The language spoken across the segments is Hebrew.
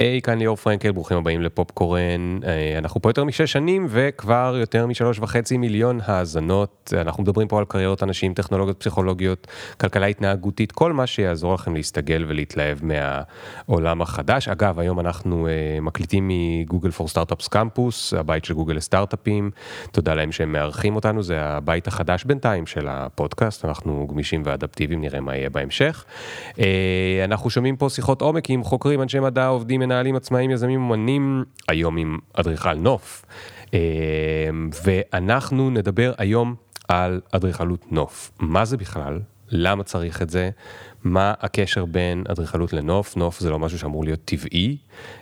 היי, כאן ליאור פרנקל, ברוכים הבאים לפופקורן. אה, אנחנו פה יותר משש שנים וכבר יותר משלוש וחצי מיליון האזנות. אנחנו מדברים פה על קריירות אנשים, טכנולוגיות פסיכולוגיות, כלכלה התנהגותית, כל מה שיעזור לכם להסתגל ולהתלהב מהעולם החדש. אגב, היום אנחנו uh, מקליטים מגוגל פור סטארט-אפס קמפוס, הבית של גוגל לסטארט-אפים. תודה להם שהם מארחים אותנו, זה הבית החדש בינתיים של הפודקאסט, אנחנו גמישים ואדפטיביים, נראה מה יהיה בהמשך. Uh, אנחנו שומעים פה שיחות עומק עם חוקרים, אנשי מדע, עובדים, מנהלים עצמאים, יזמים, אומנים, היום עם אדריכל נוף. אה, ואנחנו נדבר היום על אדריכלות נוף. מה זה בכלל? למה צריך את זה? מה הקשר בין אדריכלות לנוף, נוף זה לא משהו שאמור להיות טבעי.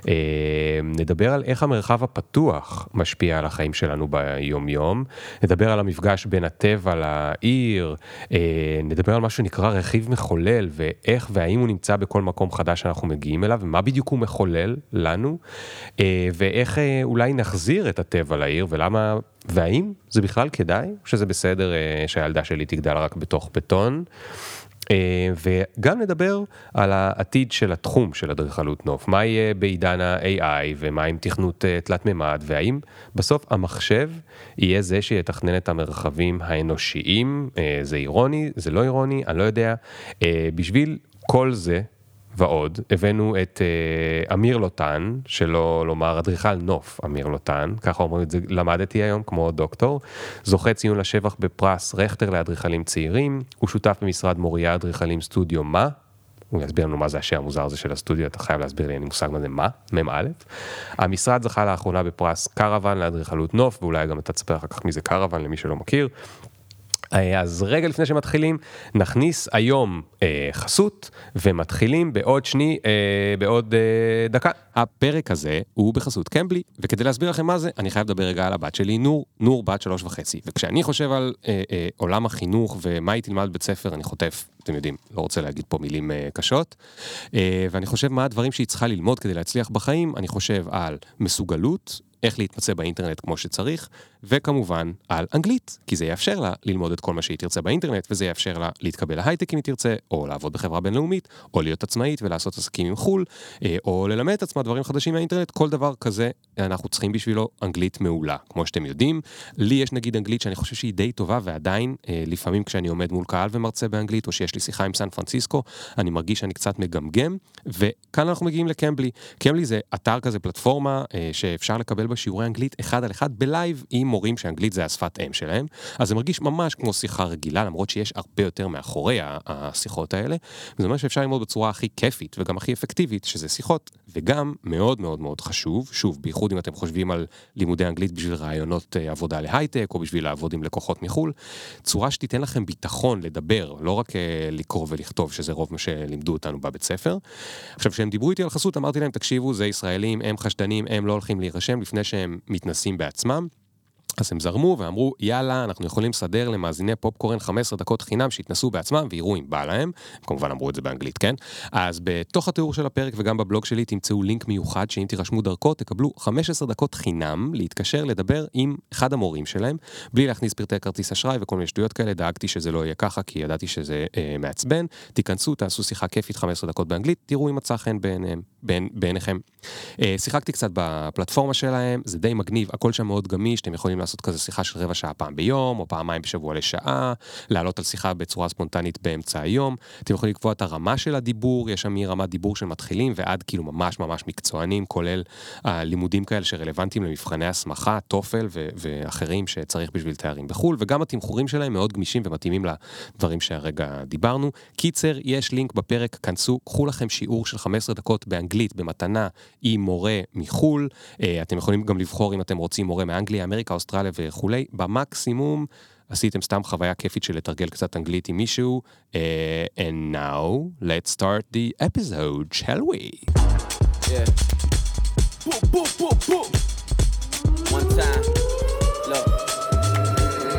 אה, נדבר על איך המרחב הפתוח משפיע על החיים שלנו ביום יום, נדבר על המפגש בין הטבע לעיר, אה, נדבר על מה שנקרא רכיב מחולל ואיך והאם הוא נמצא בכל מקום חדש שאנחנו מגיעים אליו ומה בדיוק הוא מחולל לנו, אה, ואיך אולי נחזיר את הטבע לעיר ולמה והאם זה בכלל כדאי, שזה בסדר שהילדה שלי תגדל רק בתוך בטון. אה, וגם נדבר על העתיד של התחום של אדריכלות נוף, מה יהיה בעידן ה-AI ומה עם תכנות אה, תלת מימד והאם בסוף המחשב יהיה זה שיתכנן את המרחבים האנושיים, אה, זה אירוני, זה לא אירוני, אני לא יודע, בשביל כל זה ועוד, הבאנו את אה, אמיר לוטן, שלא לומר אדריכל נוף אמיר לוטן, ככה אומרים את זה, למדתי היום כמו דוקטור, זוכה ציון לשבח בפרס רכטר לאדריכלים צעירים, הוא שותף במשרד מוריה אדריכלים סטודיו מה, הוא יסביר לנו מה זה השם המוזר הזה של הסטודיו, אתה חייב להסביר לי, אין לי מושג מה זה מה, מ"א. המשרד זכה לאחרונה בפרס קרוון לאדריכלות נוף, ואולי גם אתה תספר אחר כך מי זה קרוון למי שלא מכיר. אה, אז רגע לפני שמתחילים, נכניס היום אה, חסות, ומתחילים בעוד שני, אה, בעוד אה, דקה. הפרק הזה הוא בחסות קמבלי, וכדי להסביר לכם מה זה, אני חייב לדבר רגע על הבת שלי, נור, נור בת שלוש וחצי. וכשאני חושב על אה, אה, עולם החינוך ומה היא תלמד בבית ספר, אני חוטף, אתם יודעים, לא רוצה להגיד פה מילים אה, קשות. אה, ואני חושב מה הדברים שהיא צריכה ללמוד כדי להצליח בחיים, אני חושב על מסוגלות, איך להתמצא באינטרנט כמו שצריך, וכמובן על אנגלית, כי זה יאפשר לה ללמוד את כל מה שהיא תרצה באינטרנט, וזה יאפשר לה להתקבל להייטק אם היא תרצה, או לעבוד בחברה בינלאומית, או להיות עצמאית ולעשות עסקים עם חו"ל, אה, או ללמד את עצמה דברים חדשים מהאינטרנט, כל דבר כזה אנחנו צריכים בשבילו אנגלית מעולה. כמו שאתם יודעים, לי יש נגיד אנגלית שאני חושב שהיא די טובה, ועדיין, אה, לפעמים כשאני עומד מול קהל ומרצה באנגלית, או שיש לי שיחה עם סן פרנסיסקו, אני מרגיש שאני קצת מגמגם, וכאן אנחנו מגיעים לקמבלי. קמבלי זה אתר כזה, פלטפורמה, אה, שאפשר לקבל שיעורי אנגלית אחד על אחד בלייב עם מורים שאנגלית זה השפת אם שלהם, אז זה מרגיש ממש כמו שיחה רגילה, למרות שיש הרבה יותר מאחורי השיחות האלה, וזה אומר שאפשר ללמוד בצורה הכי כיפית וגם הכי אפקטיבית, שזה שיחות, וגם מאוד מאוד מאוד חשוב, שוב, בייחוד אם אתם חושבים על לימודי אנגלית בשביל רעיונות אה, עבודה להייטק, או בשביל לעבוד עם לקוחות מחו"ל, צורה שתיתן לכם ביטחון לדבר, לא רק אה, לקרוא ולכתוב, שזה רוב מה שלימדו אותנו בבית ספר. עכשיו, כשהם דיברו איתי על חסות, אמרתי להם, תקשיבו, זה ישראלים, הם חשדנים, הם לא הולכים להירשם לפני שהם מתנסים בעצמם. אז הם זרמו ואמרו, יאללה, אנחנו יכולים לסדר למאזיני פופקורן 15 דקות חינם שיתנסו בעצמם ויראו אם בא להם. הם כמובן אמרו את זה באנגלית, כן? אז בתוך התיאור של הפרק וגם בבלוג שלי תמצאו לינק מיוחד שאם תירשמו דרכו תקבלו 15 דקות חינם להתקשר לדבר עם אחד המורים שלהם, בלי להכניס פרטי כרטיס אשראי וכל מיני שטויות כאלה, דאגתי שזה לא יהיה ככה כי ידעתי שזה אה, מעצבן. תיכנסו, תעשו שיחה כיפית 15 דקות באנגלית, תראו אם מצא חן בעיניהם, בעין, בעיניכם. אה, שיחקתי קצת בפלטפורמה שלהם, זה די מגניב, הכל שם מאוד גמיש, אתם יכולים לעשות כזה שיחה של רבע שעה פעם ביום, או פעמיים בשבוע לשעה, לעלות על שיחה בצורה ספונטנית באמצע היום. אתם יכולים לקבוע את הרמה של הדיבור, יש שם מרמת דיבור של מתחילים ועד כאילו ממש ממש מקצוענים, כולל הלימודים כאלה שרלוונטיים למבחני הסמכה, טופל ואחרים שצריך בשביל תארים בחו"ל, וגם התמחורים שלהם מאוד גמישים ומתאימים לדברים שהרגע דיברנו. קיצר, יש לינק בפרק, כנסו, קחו לכם שיעור של 15 דקות באנגלית במתנה עם מורה מחו"ל. אה, אתם יכולים גם לבחור אם אתם רוצים מורה מאנגליה, אמריקה, אוסטרליה וכולי, במקסימום עשיתם סתם חוויה כיפית של לתרגל קצת אנגלית עם מישהו. Uh, and now, let's start the episode, shall we? Yeah. Boom, boom, boom, boom. One time. Look.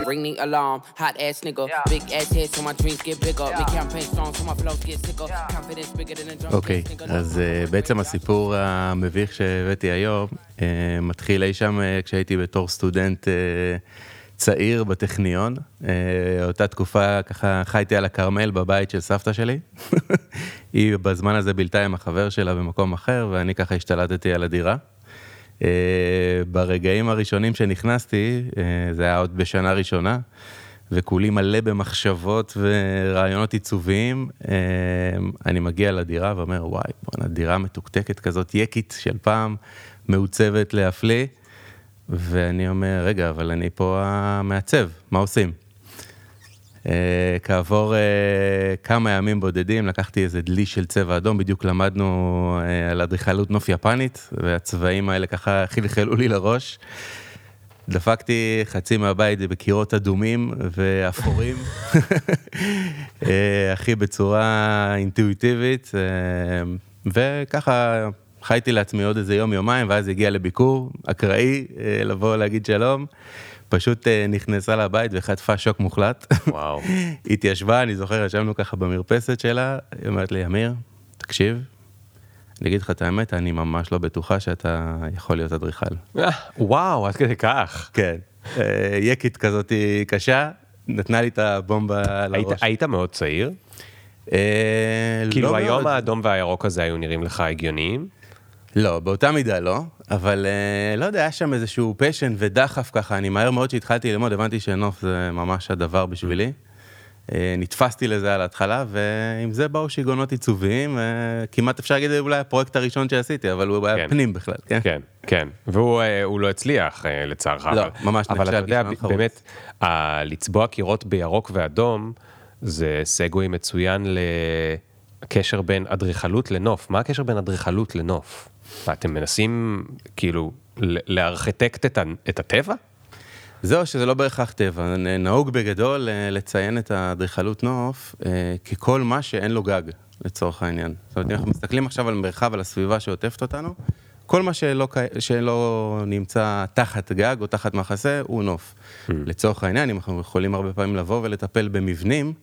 Ring the alarm, hot ass nigga, yeah. big ass head so my dreams get bigger, yeah. make campaign songs so my flows get sicker, yeah. confidence bigger than a drum. אוקיי, אז uh, בעצם הסיפור המביך שהבאתי היום uh, מתחיל אי שם uh, כשהייתי בתור סטודנט צעיר בטכניון, אותה תקופה ככה חייתי על הכרמל בבית של סבתא שלי. היא בזמן הזה בילתה עם החבר שלה במקום אחר, ואני ככה השתלטתי על הדירה. אה, ברגעים הראשונים שנכנסתי, אה, זה היה עוד בשנה ראשונה, וכולי מלא במחשבות ורעיונות עיצוביים, אני מגיע לדירה ואומר, וואי, בואנה, דירה מתוקתקת כזאת, יקית של פעם, מעוצבת להפליא. ואני אומר, רגע, אבל אני פה המעצב, מה עושים? Uh, כעבור uh, כמה ימים בודדים לקחתי איזה דלי של צבע אדום, בדיוק למדנו uh, על אדריכלות נוף יפנית, והצבעים האלה ככה חלחלו לי לראש. דפקתי חצי מהבית בקירות אדומים ואפורים, הכי בצורה אינטואיטיבית, וככה חייתי לעצמי עוד איזה יום, יומיים, ואז הגיע לביקור אקראי, אה, לבוא להגיד שלום. פשוט אה, נכנסה לבית וחטפה שוק מוחלט. וואו. התיישבה, אני זוכר, ישבנו ככה במרפסת שלה, היא אומרת לי, אמיר, תקשיב, אני אגיד לך את האמת, אני ממש לא בטוחה שאתה יכול להיות אדריכל. אה, וואו, עד כדי כך. כן. יקית כזאת קשה, נתנה לי את הבומבה על הראש. היית מאוד צעיר? כאילו לא היום האדום והירוק הזה היו נראים לך הגיוניים? לא, באותה מידה לא, אבל uh, לא יודע, היה שם איזשהו פשן ודחף ככה, אני מהר מאוד שהתחלתי ללמוד, הבנתי שנוף זה ממש הדבר בשבילי. Uh, נתפסתי לזה על ההתחלה, ועם זה באו שיגעונות עיצוביים, uh, כמעט אפשר להגיד אולי הפרויקט הראשון שעשיתי, אבל הוא היה כן. פנים בכלל, כן? כן, כן, והוא לא הצליח לצערך. לא, אבל, ממש אבל אתה יודע, באמת, לצבוע קירות בירוק ואדום, זה סגווי מצוין לקשר בין אדריכלות לנוף. מה הקשר בין אדריכלות לנוף? אתם מנסים כאילו לארכיטקט את, את הטבע? זהו, שזה לא בהכרח טבע. נהוג בגדול אה, לציין את האדריכלות נוף אה, ככל מה שאין לו גג, לצורך העניין. זאת אומרת, אם אנחנו מסתכלים עכשיו על מרחב, על הסביבה שעוטפת אותנו, כל מה שלא, שלא נמצא תחת גג או תחת מחסה הוא נוף. Mm. לצורך העניין, אם אנחנו יכולים הרבה פעמים לבוא ולטפל במבנים,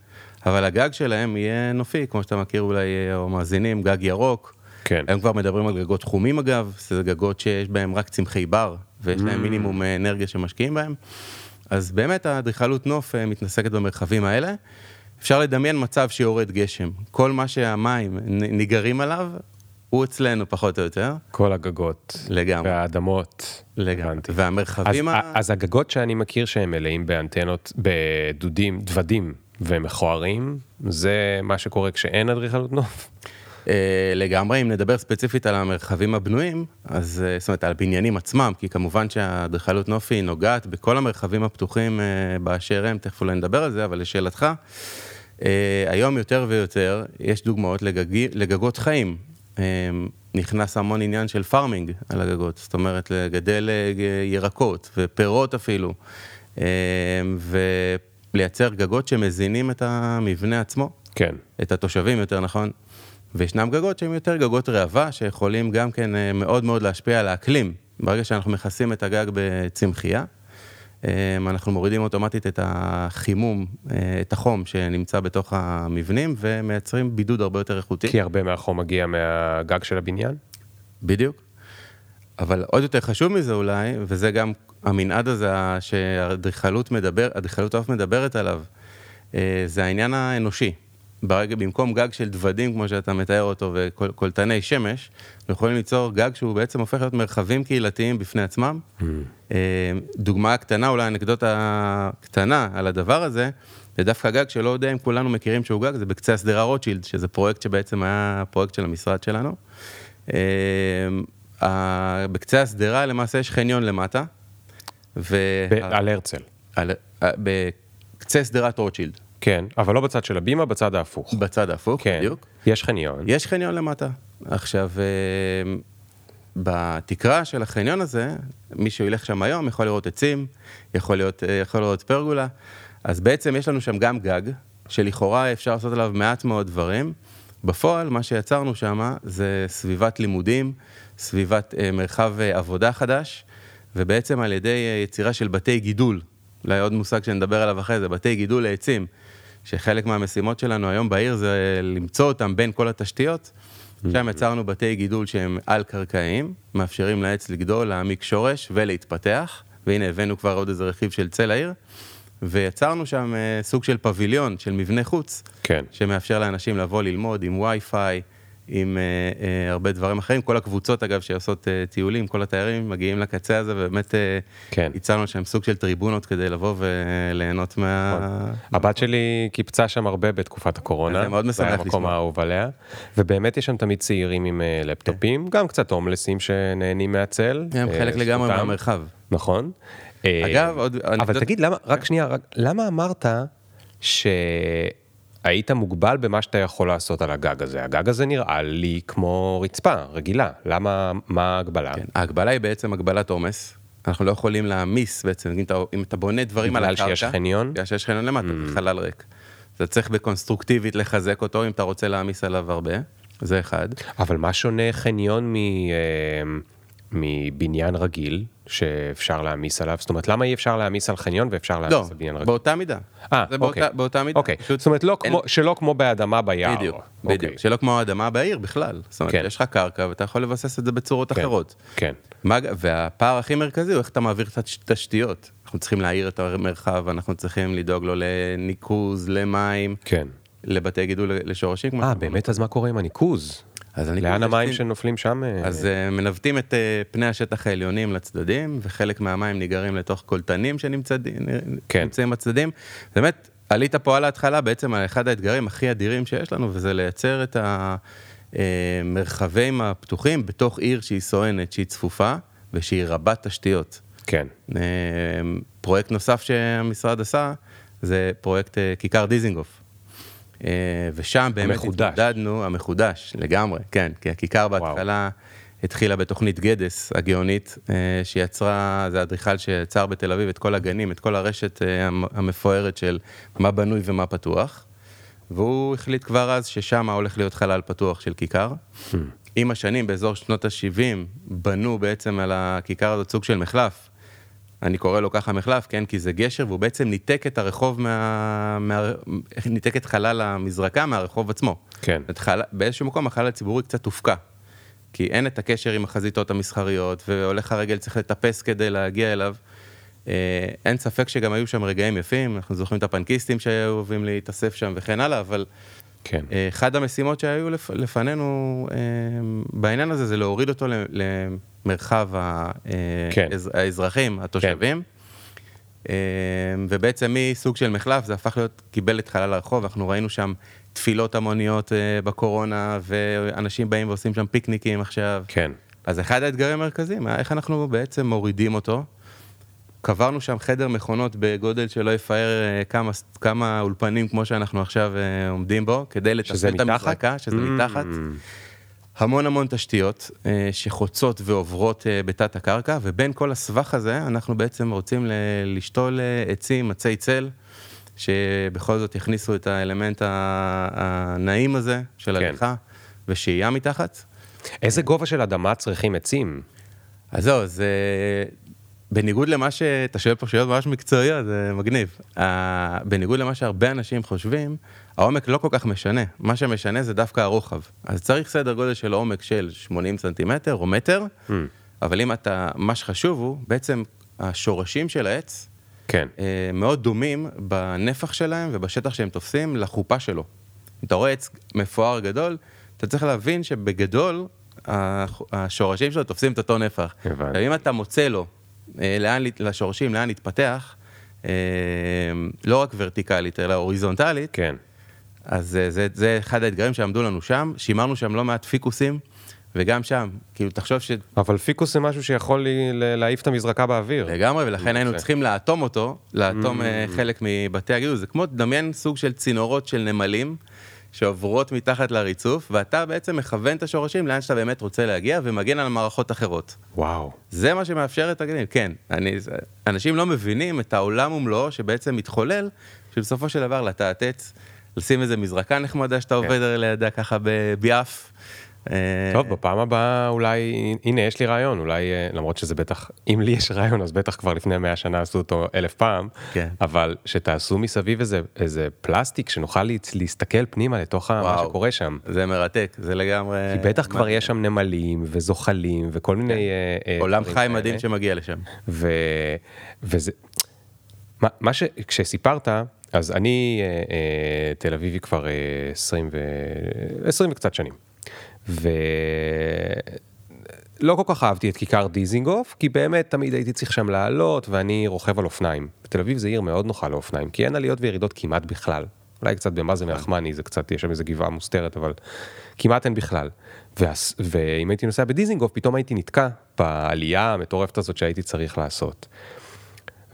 אבל הגג שלהם יהיה נופי, כמו שאתה מכיר אולי, אה, או מאזינים, גג ירוק, כן. הם כבר מדברים על גגות חומים אגב, זה גגות שיש בהם רק צמחי בר, ויש להם mm. מינימום אה, אנרגיה שמשקיעים בהם. אז באמת האדריכלות נוף אה, מתנסקת במרחבים האלה. אפשר לדמיין מצב שיורד גשם. כל מה שהמים ניגרים עליו, הוא אצלנו פחות או יותר. כל הגגות. לגמרי. והאדמות. לגמרי. והמרחבים אז, ה... אז הגגות שאני מכיר שהם מלאים באנטנות, בדודים, דוודים ומכוערים, זה מה שקורה כשאין אדריכלות נוף? אה, לגמרי, אם נדבר ספציפית על המרחבים הבנויים, אז אה, זאת אומרת, על הבניינים עצמם, כי כמובן שהאדריכלות נופי נוגעת בכל המרחבים הפתוחים אה, באשר הם, תכף אולי נדבר על זה, אבל לשאלתך, היום יותר ויותר יש דוגמאות לגגי, לגגות חיים. נכנס המון עניין של פארמינג על הגגות, זאת אומרת, לגדל ירקות ופירות אפילו, ולייצר גגות שמזינים את המבנה עצמו. כן. את התושבים, יותר נכון. וישנם גגות שהם יותר גגות ראווה, שיכולים גם כן אה, מאוד מאוד להשפיע על האקלים. ברגע שאנחנו מכסים את הגג בצמחייה, אה, אנחנו מורידים אוטומטית את החימום, אה, את החום שנמצא בתוך המבנים, ומייצרים בידוד הרבה יותר איכותי. כי הרבה מהחום מגיע מהגג של הבניין? בדיוק. אבל עוד יותר חשוב מזה אולי, וזה גם המנעד הזה שהאדריכלות מדבר, אדריכלות העוף מדברת עליו, זה העניין האנושי. ברגע, במקום גג של דוודים, כמו שאתה מתאר אותו, וקולטני שמש, אנחנו יכולים ליצור גג שהוא בעצם הופך להיות מרחבים קהילתיים בפני עצמם. Mm. דוגמה קטנה, אולי אנקדוטה קטנה על הדבר הזה, זה דווקא גג שלא יודע אם כולנו מכירים שהוא גג, זה בקצה השדרה רוטשילד, שזה פרויקט שבעצם היה פרויקט של המשרד שלנו. אה, בקצה השדרה למעשה יש חניון למטה. ו... על הרצל. על... אה, בקצה שדרת רוטשילד. כן, אבל לא בצד של הבימה, בצד ההפוך. בצד ההפוך, כן. בדיוק. יש חניון. יש חניון למטה. עכשיו, אה, בתקרה של החניון הזה, מי שילך שם היום יכול לראות עצים, יכול, להיות, אה, יכול לראות פרגולה, אז בעצם יש לנו שם גם גג, שלכאורה אפשר לעשות עליו מעט מאוד דברים. בפועל, מה שיצרנו שם זה סביבת לימודים, סביבת אה, מרחב עבודה חדש, ובעצם על ידי יצירה של בתי גידול, אולי עוד מושג שנדבר עליו אחרי זה, בתי גידול לעצים. שחלק מהמשימות שלנו היום בעיר זה למצוא אותם בין כל התשתיות. שם יצרנו בתי גידול שהם על-קרקעיים, מאפשרים לעץ לגדול, להעמיק שורש ולהתפתח, והנה הבאנו כבר עוד איזה רכיב של צל העיר, ויצרנו שם אה, סוג של פביליון, של מבנה חוץ, כן. שמאפשר לאנשים לבוא ללמוד עם וי-פיי, עם אה, אה, הרבה דברים אחרים. כל הקבוצות, אגב, שעושות אה, טיולים, כל התיירים מגיעים לקצה הזה, ובאמת אה, כן. הצענו שם סוג של טריבונות כדי לבוא וליהנות מה... הבת שלי קיפצה שם הרבה בתקופת הקורונה. זה מאוד זה משמח היה המקום לשמוע. האהוב עליה. ובאמת יש שם תמיד צעירים עם אה, לפטופים, גם קצת הומלסים שנהנים מהצל. הם אה, חלק לגמרי. מהמרחב. נכון. אה, אגב, עוד... אבל תגיד, למה, רק שנייה, רק, למה אמרת שהיית מוגבל במה שאתה יכול לעשות על הגג הזה? הגג הזה נראה לי כמו רצפה רגילה, למה, מה ההגבלה? כן, ההגבלה היא בעצם הגבלת עומס. אנחנו לא יכולים להעמיס בעצם, אם אתה, אם אתה בונה דברים על בגלל הקרקע, שיש חניון? בגלל שיש חניון למטה, חלל ריק. אתה צריך בקונסטרוקטיבית לחזק אותו אם אתה רוצה להעמיס עליו הרבה, זה אחד. אבל מה שונה חניון מ, אה, מבניין רגיל שאפשר להעמיס עליו? זאת אומרת, למה אי אפשר להעמיס על חניון ואפשר להעמיס לא, על בניין רגיל? באותה מידה. אה, זה באותה, אוקיי. באותה מידה. אוקיי, פשוט זאת אומרת, לא אין- כמו, שלא כמו באדמה ביער. בדיוק, אוקיי. בדיוק. שלא כמו האדמה בעיר בכלל. זאת אומרת, כן. יש לך קרקע ואתה יכול לבסס את זה בצורות כן, אחרות. כן, מה, והפער הכי מרכזי הוא איך אתה מעביר את התשתיות. אנחנו צריכים להעיר את המרחב, אנחנו צריכים לדאוג לו לניקוז, למים, כן. לבתי גידול לשורשים. אה. באמת, אז מה קורה עם הניקוז? אז הניקוז לאן המים לי- שנופלים שם? אה, אז אה, מנווטים את אה, פני השטח העליונים לצדדים, וחלק מהמים ניגרים לתוך קולטנים שנמצאים כן. בצדדים. באמת, עלית פה על ההתחלה בעצם על אחד האתגרים הכי אדירים שיש לנו, וזה לייצר את המרחבים הפתוחים בתוך עיר שהיא סואנת, שהיא צפופה, ושהיא רבת תשתיות. כן, פרויקט נוסף שהמשרד עשה, זה פרויקט כיכר דיזינגוף. אה, ושם באמת המחודש. התמודדנו, המחודש, לגמרי, כן, כי הכיכר בהתחלה התחילה בתוכנית גדס הגאונית, אה, שיצרה, זה אדריכל שיצר בתל אביב את כל הגנים, את כל הרשת אה, המ- המפוארת של מה בנוי ומה פתוח. והוא החליט כבר אז ששם הולך להיות חלל פתוח של כיכר. עם השנים, באזור שנות ה-70, בנו בעצם על הכיכר הזאת סוג של מחלף. אני קורא לו ככה מחלף, כן? כי זה גשר, והוא בעצם ניתק את הרחוב מה... מה... ניתק את חלל המזרקה מהרחוב עצמו. כן. חל... באיזשהו מקום החלל הציבורי קצת הופקע. כי אין את הקשר עם החזיתות המסחריות, והולך הרגל צריך לטפס כדי להגיע אליו. אה, אין ספק שגם היו שם רגעים יפים, אנחנו זוכרים את הפנקיסטים שהיו אוהבים להתאסף שם וכן הלאה, אבל כן. אה, אחד המשימות שהיו לפ... לפנינו אה, בעניין הזה זה להוריד אותו למרחב אה, כן. האז- האזרחים, התושבים. אה, ובעצם מסוג של מחלף זה הפך להיות, קיבל את חלל הרחוב, אנחנו ראינו שם תפילות המוניות בקורונה, ואנשים באים ועושים שם פיקניקים עכשיו. כן. אז אחד האתגרים המרכזיים היה איך אנחנו בעצם מורידים אותו. קברנו שם חדר מכונות בגודל שלא יפאר אה, כמה, כמה אולפנים כמו שאנחנו עכשיו אה, עומדים בו, כדי שזה לתפעל את? המזרקה, שזה Mm. מתחת. המון המון תשתיות אה, שחוצות ועוברות בתת הקרקע, ובין כל הסבך הזה אנחנו בעצם רוצים לשתול עצים, עצי צל, שבכל זאת יכניסו את האלמנט הנעים הזה של כן. הליכה ושהייה מתחת. איזה גובה של אדמה צריכים עצים? אז זהו, זה... בניגוד למה שאתה שואל פה שאלות ממש מקצועיות, זה מגניב. Uh, בניגוד למה שהרבה אנשים חושבים, העומק לא כל כך משנה. מה שמשנה זה דווקא הרוחב. אז צריך סדר גודל של עומק של 80 סנטימטר או מטר, Hmm. אבל אם אתה, מה שחשוב הוא, בעצם השורשים של העץ כן. uh, מאוד דומים בנפח שלהם ובשטח שהם תופסים לחופה שלו. אם אתה רואה עץ מפואר גדול, אתה צריך להבין שבגדול, השורשים שלו תופסים את אותו נפח. הבנתי. אם אתה מוצא לו, לאן, להת- לשורשים, לאן להתפתח, אה, לא רק ורטיקלית, אלא הוריזונטלית, כן. אז אה, זה, זה אחד האתגרים שעמדו לנו שם, שימרנו שם לא מעט פיקוסים, וגם שם, כאילו, תחשוב ש... אבל פיקוס זה משהו שיכול לי- להעיף את המזרקה באוויר. לגמרי, ולכן היינו. צריכים לאטום אותו, לאטום אה, חלק מבתי הגידול. זה כמו, דמיין סוג של צינורות של נמלים שעוברות מתחת לריצוף, ואתה בעצם מכוון את השורשים לאן שאתה באמת רוצה להגיע, ומגן על מערכות אחרות. וואו. זה מה שמאפשר את הגנים, כן. אני, אנשים לא מבינים את העולם ומלואו שבעצם מתחולל, שבסופו של דבר לטעת עץ, לשים איזה מזרקה נחמדה שאתה עובד לידה ככה בביאף, טוב, בפעם הבאה אולי, הנה יש לי רעיון, אולי, אה, למרות שזה בטח, אם לי יש רעיון אז בטח כבר לפני 100 שנה עשו אותו אלף פעם, כן. אבל שתעשו מסביב איזה, איזה פלסטיק שנוכל לה, להסתכל פנימה לתוך מה וואו. שקורה שם. זה מרתק, זה לגמרי... כי בטח כבר. יש שם נמלים וזוחלים וכל מיני... אה, אה, עולם חי. מדהים שמגיע לשם. ו... וזה... מה, מה ש... כשסיפרת, אז אני אה, אה, תל אביבי כבר אה, 20 ו... 20 וקצת שנים. ולא כל כך אהבתי את כיכר דיזינגוף, כי באמת תמיד הייתי צריך שם לעלות, ואני רוכב על אופניים. בתל אביב זה עיר מאוד נוחה לאופניים, כי אין עליות וירידות כמעט בכלל. אולי קצת במאזן נחמני, זה קצת, יש שם איזה גבעה מוסתרת, אבל כמעט אין בכלל. והס... ואם הייתי נוסע בדיזינגוף, פתאום הייתי נתקע בעלייה המטורפת הזאת שהייתי צריך לעשות.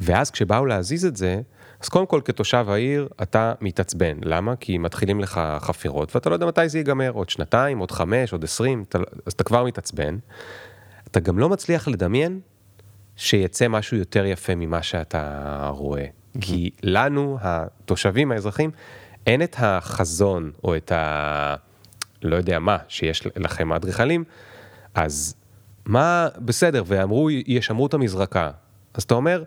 ואז כשבאו להזיז את זה, אז קודם כל כתושב העיר אתה מתעצבן. למה? כי מתחילים לך חפירות ואתה לא יודע מתי זה ייגמר, עוד שנתיים, עוד חמש, עוד עשרים, אתה... אז אתה כבר מתעצבן. אתה גם לא מצליח לדמיין שיצא משהו יותר יפה ממה שאתה רואה. כי לנו, התושבים, האזרחים, אין את החזון או את ה... לא יודע מה, שיש לכם האדריכלים, אז מה, בסדר, ואמרו, ישמרו את המזרקה. אז אתה אומר,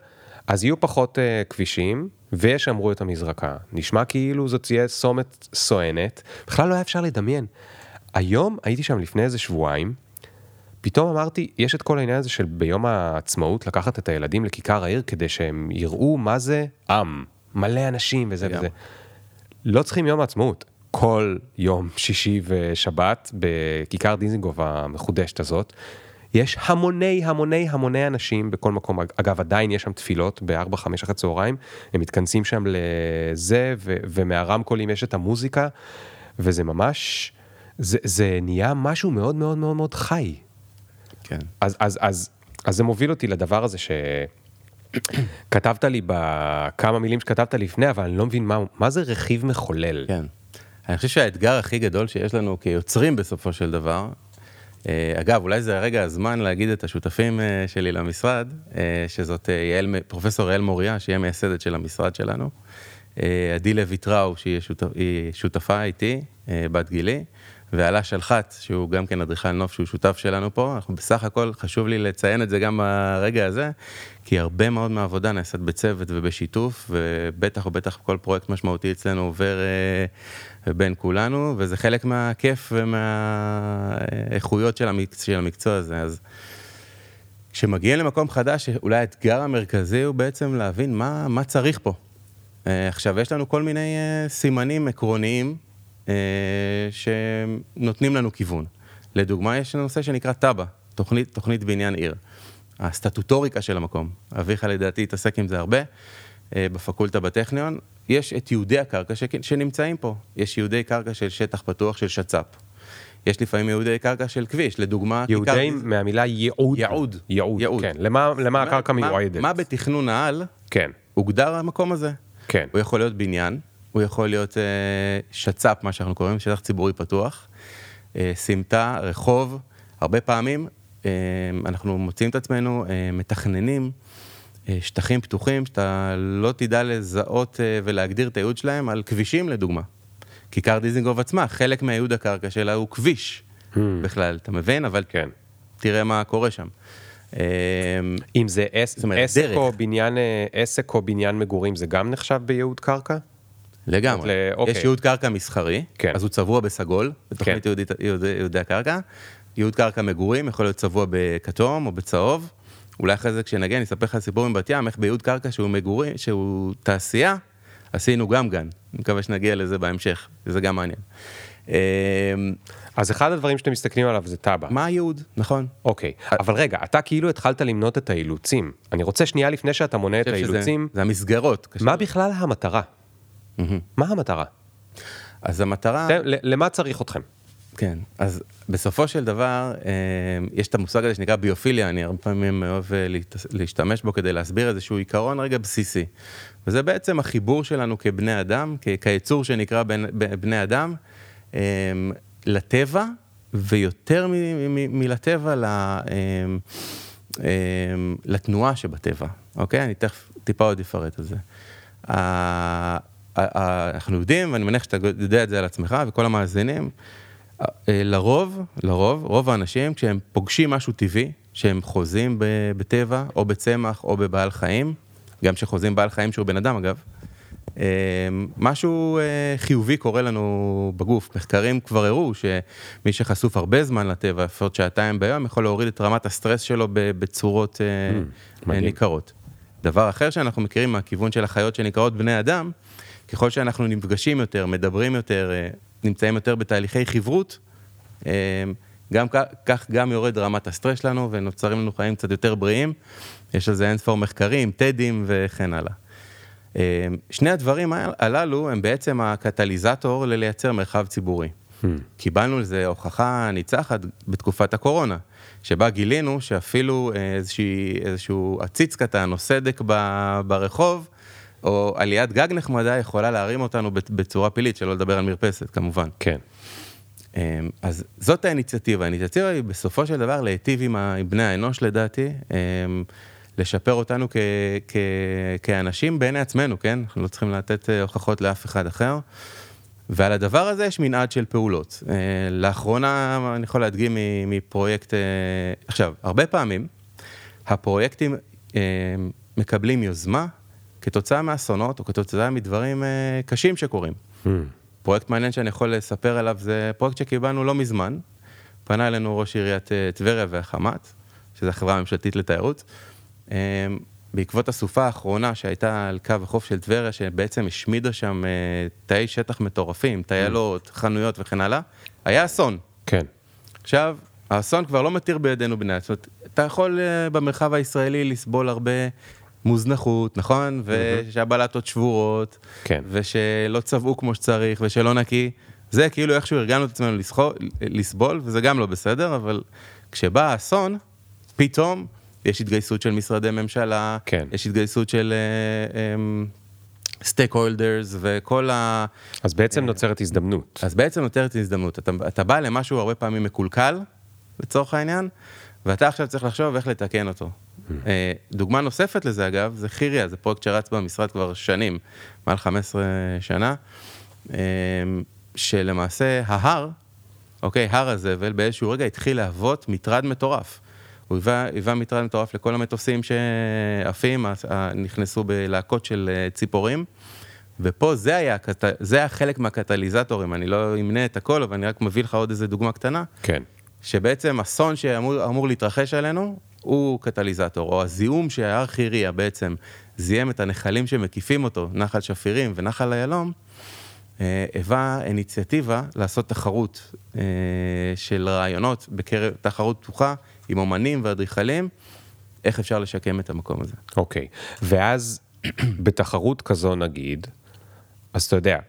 אז יהיו פחות uh, כבישים, וישמרו את המזרקה. נשמע כאילו זאת תהיה סומת סואנת, בכלל לא היה אפשר לדמיין. היום, הייתי שם לפני איזה שבועיים, פתאום אמרתי, יש את כל העניין הזה של ביום העצמאות לקחת את הילדים לכיכר העיר כדי שהם יראו מה זה עם, מלא אנשים וזה לגמרי. וזה. לא צריכים יום העצמאות. כל יום שישי ושבת בכיכר דיזינגוף המחודשת הזאת, יש המוני המוני המוני אנשים בכל מקום. אגב, עדיין יש שם תפילות ב-4-5 אחרי צהריים, הם מתכנסים שם לזה, ו- ומהרמקולים יש את המוזיקה, וזה ממש, זה, זה נהיה משהו מאוד מאוד מאוד מאוד חי. כן. אז, אז, אז, אז זה מוביל אותי לדבר הזה שכתבת לי בכמה מילים שכתבת לפני, אבל אני לא מבין מה, מה זה רכיב מחולל. כן. אני חושב שהאתגר הכי גדול שיש לנו כיוצרים בסופו של דבר, אגב, אולי זה הרגע הזמן להגיד את השותפים אה, שלי למשרד, אה, שזאת אה, יעל, פרופסור יעל מוריה, שהיא המייסדת של המשרד שלנו, אה, עדי לוי טראו, שהיא שותפ, היא שותפה איתי, אה, בת גילי, ועלה שלחת, שהוא גם כן אדריכל נוף, שהוא שותף שלנו פה. אנחנו בסך הכל, חשוב לי לציין את זה גם ברגע הזה, כי הרבה מאוד מהעבודה נעשית בצוות ובשיתוף, ובטח ובטח כל פרויקט משמעותי אצלנו עובר אה, בין כולנו, וזה חלק מהכיף ומהאיכויות של, המקצוע, של המקצוע הזה. אז כשמגיעים למקום חדש, אולי האתגר המרכזי הוא בעצם להבין מה, מה צריך פה. אה, עכשיו, יש לנו כל מיני אה, סימנים עקרוניים שנותנים לנו כיוון. לדוגמה, יש נושא שנקרא תב"ע, תוכנית, תוכנית בניין עיר. הסטטוטוריקה של המקום, אביך לדעתי התעסק עם זה הרבה, אה, בפקולטה בטכניון. יש את יהודי הקרקע ש... שנמצאים פה. יש יהודי קרקע של שטח פתוח של שצ"פ. יש לפעמים יהודי קרקע של כביש, לדוגמה... יהודים כיכר- מהמילה ייעוד. ייעוד. ייעוד, ייעוד. כן. למה, למה מה- הקרקע מה- מיועדת? מה בתכנון העל כן, הוגדר המקום הזה? כן. הוא יכול להיות בניין, הוא יכול להיות אה, שצ"פ, מה שאנחנו קוראים, שטח ציבורי פתוח, אה, סמטה, רחוב. הרבה פעמים אה, אנחנו מוצאים את עצמנו אה, מתכננים אה, שטחים פתוחים שאתה לא תדע לזהות אה, ולהגדיר את הייעוד שלהם על כבישים לדוגמה. כיכר דיזינגוף עצמה, חלק מהייעוד הקרקע שלה הוא כביש בכלל, אתה מבין? אבל כן. תראה מה קורה שם. אה, אם זה עס- אומרת, עסק דרך. או בניין, אה, עסק או בניין מגורים, זה גם נחשב בייעוד קרקע? לגמרי. אוקיי. יש ייעוד קרקע מסחרי, כן. אז הוא צבוע בסגול, בתוכנית כן. ייעודית- ייעוד- ייעודי הקרקע. ייעוד קרקע מגורים יכול להיות צבוע בכתום או בצהוב. אולי אחרי זה כשנגיע אני אספר לך סיפור עם בת ים, איך בייעוד קרקע שהוא מגורי, שהוא תעשייה, עשינו גם גן. אני מקווה שנגיע לזה בהמשך, זה גם מעניין. אה, אז אחד הדברים שאתם מסתכלים עליו זה תב"ע. מה הייעוד, נכון? אוקיי, אבל רגע, אתה כאילו התחלת למנות את האילוצים. אני רוצה שנייה לפני שאתה מונה את שזה- האילוצים, זה המסגרות. מה בכלל המטרה? מה המטרה? אז המטרה... אתם- למה צריך אתכם? כן, אז בסופו של דבר, אה, יש את המושג הזה שנקרא ביופיליה, אני הרבה פעמים אוהב אה, להשתמש בו כדי להסביר איזשהו עיקרון רגע בסיסי. וזה בעצם החיבור שלנו כבני אדם, כיצור שנקרא בן- ב- בני אדם, אה, לטבע, ויותר מ- מ- מלטבע, ל- אה, לתנועה שבטבע, אוקיי? אני תכף טיפה עוד אפרט על זה. אנחנו יודעים, ואני מניח שאתה יודע את זה על עצמך וכל המאזינים, אה, לרוב, לרוב, רוב האנשים, כשהם פוגשים משהו טבעי, שהם חוזים בטבע, או בצמח, או בבעל חיים, גם כשחוזים בעל חיים שהוא בן אדם אגב, אה, משהו אה, חיובי קורה לנו בגוף. מחקרים כבר הראו שמי שחשוף הרבה זמן לטבע, לפחות שעתיים ביום, יכול להוריד את רמת הסטרס שלו בצורות mm, ניכרות. דבר אחר שאנחנו מכירים מהכיוון של החיות שנקראות בני אדם, ככל שאנחנו נפגשים יותר, מדברים יותר, נמצאים יותר בתהליכי חברות, גם כך גם יורד רמת הסטרס שלנו ונוצרים לנו חיים קצת יותר בריאים. יש על זה אין ספור מחקרים, טדים וכן הלאה. שני הדברים הללו הם בעצם הקטליזטור ללייצר מרחב ציבורי. Hmm. קיבלנו לזה הוכחה ניצחת בתקופת הקורונה, שבה גילינו שאפילו איזושהי, איזשהו עציץ קטן או סדק ברחוב, או עליית גג נחמדה יכולה להרים אותנו בצורה פלילית, שלא לדבר על מרפסת כמובן. כן. אמ, אז זאת האיניציאטיבה, האיניציאטיבה היא בסופו של דבר להיטיב עם בני האנוש לדעתי, אמ, לשפר אותנו כ- כ- כאנשים בעיני עצמנו, כן? אנחנו לא צריכים לתת אה, הוכחות לאף אחד אחר. ועל הדבר הזה יש מנעד של פעולות. אה, לאחרונה אני יכול להדגים מפרויקט, אה, עכשיו, הרבה פעמים הפרויקטים מקבלים יוזמה כתוצאה מאסונות או כתוצאה מדברים קשים שקורים. Hmm. פרויקט מעניין שאני יכול לספר עליו זה פרויקט שקיבלנו לא מזמן. פנה אלינו ראש עיריית אה, טבריה והחמ"ת, שזו החברה הממשלתית לתיירות. אה, בעקבות הסופה האחרונה שהייתה על קו החוף של טבריה, שבעצם השמידה שם אה, תאי שטח מטורפים, טיילות, חנויות וכן הלאה, היה אסון. כן. עכשיו, האסון כבר לא מתיר בידינו בני זאת אומרת, אתה יכול במרחב הישראלי לסבול הרבה מוזנחות, נכון? ושהבלטות שבורות, כן. ושלא צבעו כמו שצריך, ושלא נקי. זה כאילו איכשהו הרגלנו את עצמנו לסחול, לסבול, וזה גם לא בסדר, אבל כשבא האסון, פתאום יש התגייסות של משרדי ממשלה, כן. יש התגייסות של סטייק uh, הולדרס um, וכל ה... אז בעצם uh, נוצרת הזדמנות. אז בעצם נוצרת הזדמנות. אתה, אתה בא למשהו הרבה פעמים מקולקל, לצורך העניין, ואתה עכשיו צריך לחשוב איך לתקן אותו. אה, דוגמה נוספת לזה אגב, זה חיריה, זה פרויקט שרץ במשרד כבר שנים, מעל 15 שנה, אה, שלמעשה ההר, אוקיי, הר הזבל באיזשהו רגע התחיל להוות מטרד מטורף. הוא היווה, היווה מטרד מטורף לכל המטוסים שעפים, נכנסו בלהקות של אה, ציפורים. ופה זה היה, זה היה חלק מהקטליזטורים, אני לא אמנה את הכל, אבל אני רק מביא לך עוד איזה דוגמה קטנה. כן. שבעצם אסון שאמור להתרחש עלינו, הוא קטליזטור, או הזיהום שההר חיריה בעצם זיהם את הנחלים שמקיפים אותו, נחל שפירים ונחל איילום, אה, היווה איניציאטיבה לעשות תחרות אה, של רעיונות בקרב, תחרות פתוחה עם אומנים ואדריכלים, איך אפשר לשקם את המקום הזה. אוקיי, okay. ואז בתחרות כזו נגיד, אז אתה יודע,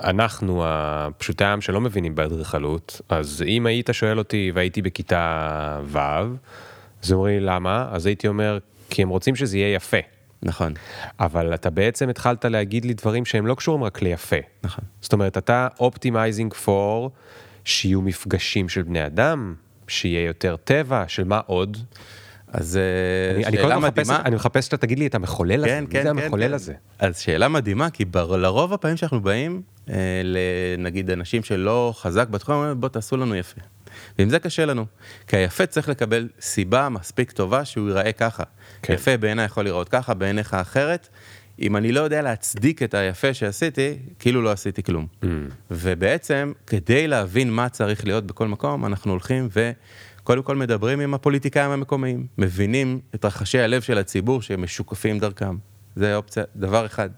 אנחנו הפשוטי העם שלא מבינים באדריכלות, אז אם היית שואל אותי והייתי בכיתה ו', אז אומרים לי למה? אז הייתי אומר, כי הם רוצים שזה יהיה יפה. נכון. אבל אתה בעצם התחלת להגיד לי דברים שהם לא קשורים רק ליפה. נכון. זאת אומרת, אתה optimizing for שיהיו מפגשים של בני אדם, שיהיה יותר טבע, של מה עוד? אז אה, אני, שאלה אני מדהימה. מחפש, אני מחפש שאתה תגיד לי את המחולל כן, הזה, כן, מי זה כן, המחולל כן. הזה? אז שאלה מדהימה, כי בר, לרוב הפעמים שאנחנו באים, אה, לנגיד אנשים שלא חזק בתחום, אומרים בוא תעשו לנו יפה. ועם זה קשה לנו, כי היפה צריך לקבל סיבה מספיק טובה שהוא ייראה ככה. כן. יפה בעיניי יכול לראות ככה, בעיניך אחרת. אם אני לא יודע להצדיק את היפה שעשיתי, כאילו לא עשיתי כלום. Mm. ובעצם, כדי להבין מה צריך להיות בכל מקום, אנחנו הולכים וקודם כל מדברים עם הפוליטיקאים המקומיים, מבינים את רחשי הלב של הציבור שמשוקפים דרכם. זה אופציה, דבר אחד.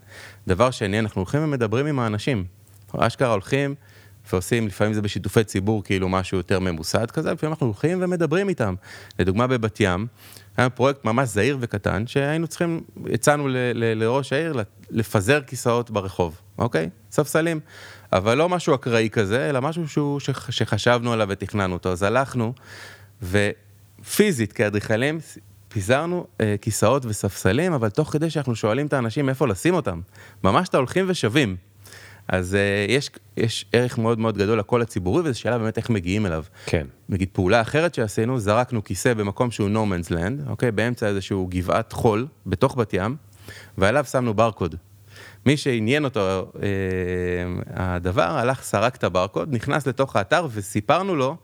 דבר שני, אנחנו הולכים ומדברים עם האנשים. אשכרה הולכים ועושים, לפעמים זה בשיתופי ציבור, כאילו משהו יותר ממוסד כזה, לפעמים אנחנו הולכים ומדברים איתם. לדוגמה בבת ים, היה פרויקט ממש זהיר וקטן, שהיינו צריכים, הצענו ל, ל, לראש העיר לפזר כיסאות ברחוב, אוקיי? ספסלים. אבל לא משהו אקראי כזה, אלא משהו שהוא, שח, שחשבנו עליו ותכננו אותו. אז הלכנו, ופיזית כאדריכלים, פיזרנו אה, כיסאות וספסלים, אבל תוך כדי שאנחנו שואלים את האנשים איפה לשים אותם. ממש אתה הולכים ושווים. אז uh, יש, יש ערך מאוד מאוד גדול לקול הציבורי, וזו שאלה באמת איך מגיעים אליו. כן. נגיד פעולה אחרת שעשינו, זרקנו כיסא במקום שהוא no man's land, אוקיי? באמצע איזשהו גבעת חול, בתוך בת ים, ועליו שמנו ברקוד. מי שעניין אותו אה, הדבר, הלך, סרק את הברקוד, נכנס לתוך האתר וסיפרנו לו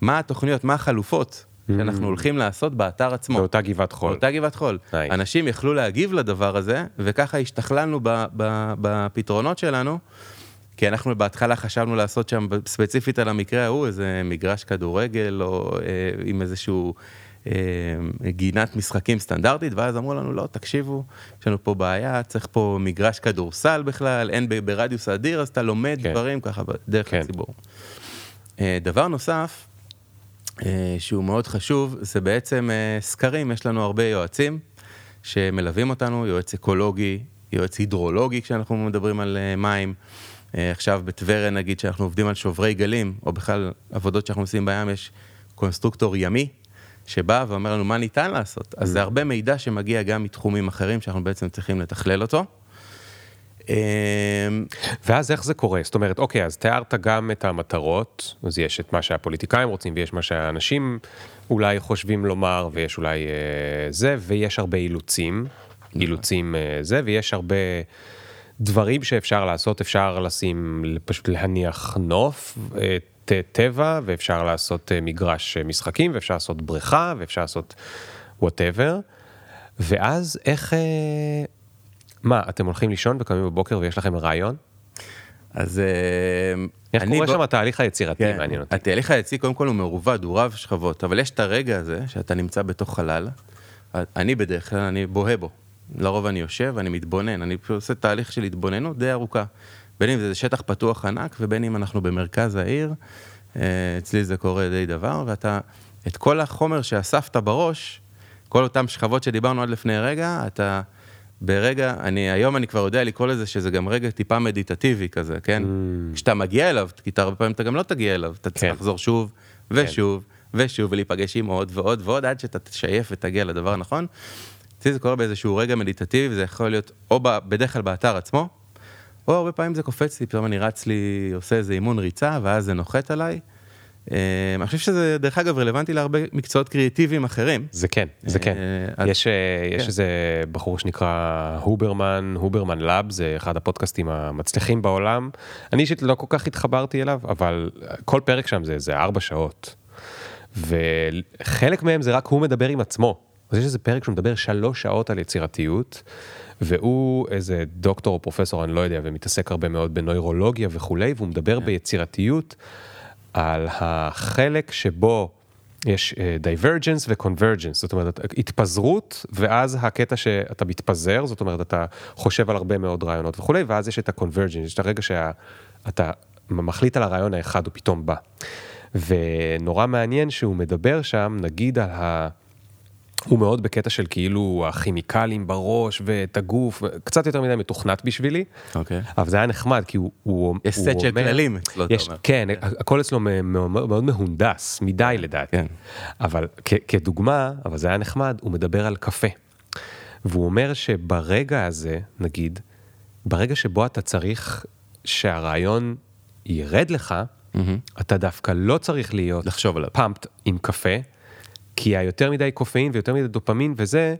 מה התוכניות, מה החלופות שאנחנו הולכים לעשות באתר עצמו. באותה גבעת חול. באותה גבעת חול. Nice. אנשים יכלו להגיב לדבר הזה, וככה השתכללנו בפתרונות שלנו, כי אנחנו בהתחלה חשבנו לעשות שם ספציפית על המקרה ההוא, איזה מגרש כדורגל, או אה, עם איזשהו אה, גינת משחקים סטנדרטית, ואז אמרו לנו, לא, תקשיבו, יש לנו פה בעיה, צריך פה מגרש כדורסל בכלל, אין ברדיוס אדיר, אז אתה לומד כן. דברים ככה דרך כן. הציבור. אה, דבר נוסף, שהוא מאוד חשוב, זה בעצם אה, סקרים, יש לנו הרבה יועצים שמלווים אותנו, יועץ אקולוגי, יועץ הידרולוגי כשאנחנו מדברים על אה, מים. אה, עכשיו בטבריה נגיד שאנחנו עובדים על שוברי גלים, או בכלל עבודות שאנחנו עושים בים, יש קונסטרוקטור ימי, שבא ואומר לנו מה ניתן לעשות. אז זה הרבה מידע שמגיע גם מתחומים אחרים שאנחנו בעצם צריכים לתכלל אותו. אה, ואז איך זה קורה? זאת אומרת, אוקיי, אז תיארת גם את המטרות, אז יש את מה שהפוליטיקאים רוצים, ויש מה שהאנשים אולי חושבים לומר, ויש אולי אה, זה, ויש הרבה אילוצים, אילוצים אה, זה, ויש הרבה דברים שאפשר לעשות, אפשר לשים, פשוט להניח נוף, אה, ט- טבע, ואפשר לעשות אה, מגרש אה, משחקים, ואפשר לעשות בריכה, ואפשר לעשות whatever, ואז איך... מה, אתם הולכים לישון וקמים בבוקר ויש לכם רעיון? אז אה, איך אני קורה בו- שם התהליך היצירתי, כן, מעניין אותי. התהליך היצירתי קודם כל הוא מרובד, הוא רב שכבות, אבל יש את הרגע הזה שאתה נמצא בתוך חלל, אני בדרך כלל, אני בוהה בו. לרוב אני יושב, אני מתבונן, אני פשוט עושה תהליך של התבוננות די ארוכה. בין אם זה שטח פתוח ענק ובין אם אנחנו במרכז העיר, אה, אצלי זה קורה די דבר, ואתה, את כל החומר שאספת בראש, כל אותן שכבות שדיברנו עד לפני רגע, אתה ברגע, אני, היום אני כבר יודע לקרוא לזה שזה גם רגע טיפה מדיטטיבי כזה, כן? כשאתה מגיע אליו, כי הרבה פעמים אתה גם לא תגיע אליו, אתה צריך כן. לחזור שוב ושוב ושוב ולהיפגש עם עוד ועוד ועוד עד שאתה תשייף ותגיע לדבר הנכון. אצלי זה קורה באיזשהו רגע מדיטטיבי, וזה יכול להיות או ב, בדרך כלל באתר עצמו, או הרבה פעמים זה קופץ לי, פתאום אני רץ לי, עושה איזה אימון ריצה, ואז זה נוחת עליי. אה, אני חושב שזה, דרך אגב, רלוונטי להרבה מקצועות קריאטיביים אחרים. זה כן, זה כן. אה, יש, אה, יש כן. איזה בחור שנקרא הוברמן, הוברמן לאב, זה אחד הפודקאסטים המצליחים בעולם. אני אישית לא כל כך התחברתי אליו, אבל כל פרק שם זה ארבע שעות. וחלק מהם זה רק הוא מדבר עם עצמו. אז יש איזה פרק שהוא מדבר שלוש שעות על יצירתיות, והוא איזה דוקטור או פרופסור, אני לא יודע, ומתעסק הרבה מאוד בנוירולוגיה וכולי, והוא מדבר ביצירתיות על החלק שבו יש divergence ו convergence, זאת אומרת, התפזרות, ואז הקטע שאתה מתפזר, זאת אומרת, אתה חושב על הרבה מאוד רעיונות וכולי, ואז יש את ה convergence, יש את הרגע שאתה מחליט על הרעיון האחד, הוא פתאום בא. ונורא מעניין שהוא מדבר שם, נגיד על ה... הוא מאוד בקטע של כאילו הכימיקלים בראש ואת הגוף, קצת יותר מדי מתוכנת בשבילי, אוקיי. אבל זה היה נחמד, כי הוא, הוא, יש הוא סט של כללים אצלו, אתה יש, אומר. כן, הכל אצלו מאוד, מאוד מהונדס, מדי לדעתי. כן. אבל כ, כדוגמה, אבל זה היה נחמד, הוא מדבר על קפה. והוא אומר שברגע הזה, נגיד, ברגע שבו אתה צריך שהרעיון ירד לך, אתה דווקא לא צריך להיות לחשוב עליו. פאמפט עם קפה, כי היותר מדי קופאין ויותר מדי דופמין וזה,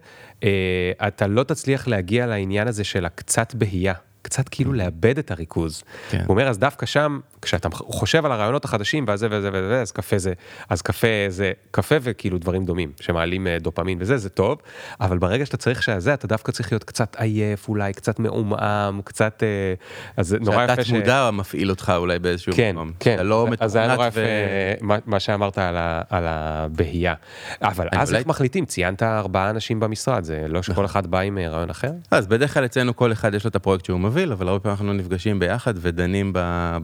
אה, אתה לא תצליח להגיע לעניין הזה של הקצת בהייה. קצת כאילו לאבד את הריכוז. כן. הוא אומר, אז דווקא שם, כשאתה חושב על הרעיונות החדשים וזה וזה וזה, אז קפה זה, אז קפה זה קפה וכאילו דברים דומים, שמעלים אה, דופמין וזה, זה טוב, אבל ברגע שאתה צריך שזה, אתה דווקא צריך להיות קצת עייף, אולי קצת מעומעם, קצת, אה, אז זה נורא יפה שהתת מודע מפעיל אותך אולי באיזשהו כן, מקום. כן, אתה לא אז זה היה נורא יפה ו... מה- מה שאמרת על ה- על הבהייה. אבל אז אולי- איך מחליטים? ציינת ארבעה אנשים במשרד, זה לא שכל אחד בא עם אה, רעיון אחר? אז בדרך כלל אצלנו כל אחד יש לו את הפרויקט שהוא מוביל, אבל הרבה פעמים אנחנו נפגשים ביחד ודנים ב-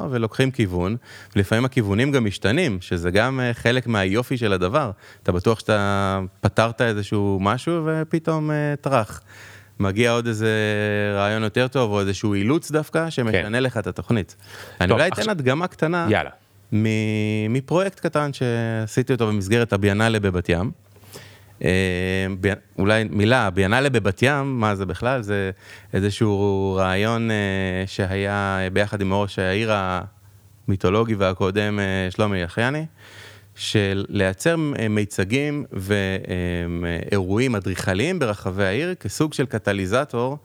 בדבר ולוקחים כיוון, ולפעמים הכיוונים גם משתנים, שזה גם אה, חלק מהיופי של הדבר. אתה בטוח שאתה פתרת איזשהו משהו ופתאום אה, טראח. מגיע עוד איזה רעיון יותר טוב, או איזשהו אילוץ דווקא, שמשנה לך את התוכנית. אני טוב, אולי אתן עכשיו- הדגמה קטנה. יאללה. מפרויקט קטן שעשיתי אותו במסגרת הביאנלה בבת ים. בי- אולי מילה, ביאנלה בבת ים, מה זה בכלל? זה איזשהו רעיון אה, שהיה ביחד עם ראש העיר המיתולוגי והקודם אה, שלומי יחייני, של לייצר אה, מיצגים ואירועים אדריכליים ברחבי העיר כסוג של קטליזטור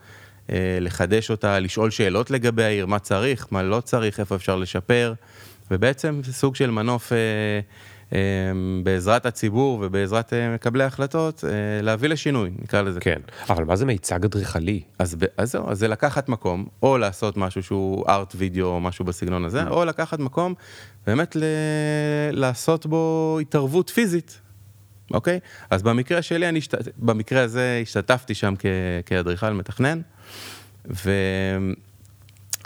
לחדש אותה, לשאול שאלות לגבי העיר, מה צריך, מה לא צריך, איפה אפשר לשפר, ובעצם זה סוג של מנוף אה, בעזרת הציבור ובעזרת אה, מקבלי ההחלטות, אה, להביא לשינוי, נקרא לזה. כן, אבל מה זה מיצג אדריכלי? אז, אז זהו, אז זה לקחת מקום, או לעשות משהו שהוא ארט וידאו או משהו בסגנון הזה, או לקחת מקום, באמת ל- לעשות בו התערבות פיזית, אוקיי? אז במקרה שלי, אני, השת... במקרה הזה השתתפתי שם כ- כאדריכל מתכנן,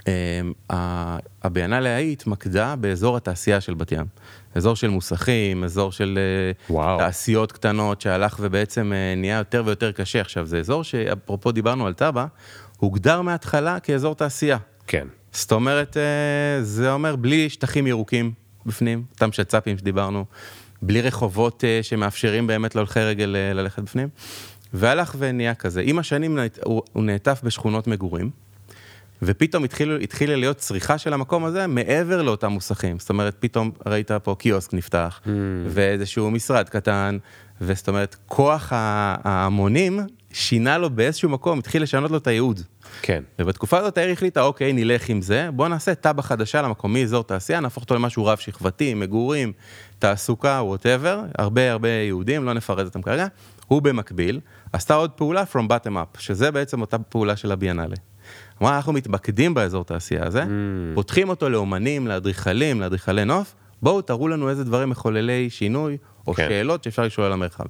והביאנלה ההיא התמקדה באזור התעשייה של בת ים. אזור של מוסכים, אזור של אה, וואו. תעשיות קטנות שהלך ובעצם אה, נהיה יותר ויותר קשה. עכשיו, זה אזור שאפרופו דיברנו על טאבה, הוגדר מההתחלה כאזור תעשייה. כן. זאת אומרת, אה, זה אומר בלי שטחים ירוקים בפנים, אותם שצ"פים שדיברנו, בלי רחובות שמאפשרים באמת להולכי רגל ללכת בפנים, והלך ונהיה כזה. עם השנים הוא נעטף בשכונות מגורים, ופתאום התחילה להיות צריכה של המקום הזה מעבר לאותם מוסכים. זאת אומרת, פתאום ראית פה קיוסק נפתח, ואיזשהו משרד קטן, וזאת אומרת, כוח ההמונים שינה לו באיזשהו מקום, התחיל לשנות לו את הייעוד. כן. ובתקופה הזאת העיר החליטה, אוקיי, נלך עם זה, בוא נעשה תב"ע חדשה למקום מאזור תעשייה, נהפוך אותו למשהו רב שכבתי, מגורים, תעסוקה, ווטאבר, הרבה הרבה יהודים, לא נפרט אותם כרגע. הוא במקביל עשתה עוד פעולה from bottom up, שזה בעצם אותה פעולה של הביאנלה. אמרה, אנחנו מתמקדים באזור תעשייה הזה, פותחים אותו לאומנים, לאדריכלים, לאדריכלי נוף, בואו תראו לנו איזה דברים מחוללי שינוי, או כן. שאלות שאפשר לשאול על המרחב.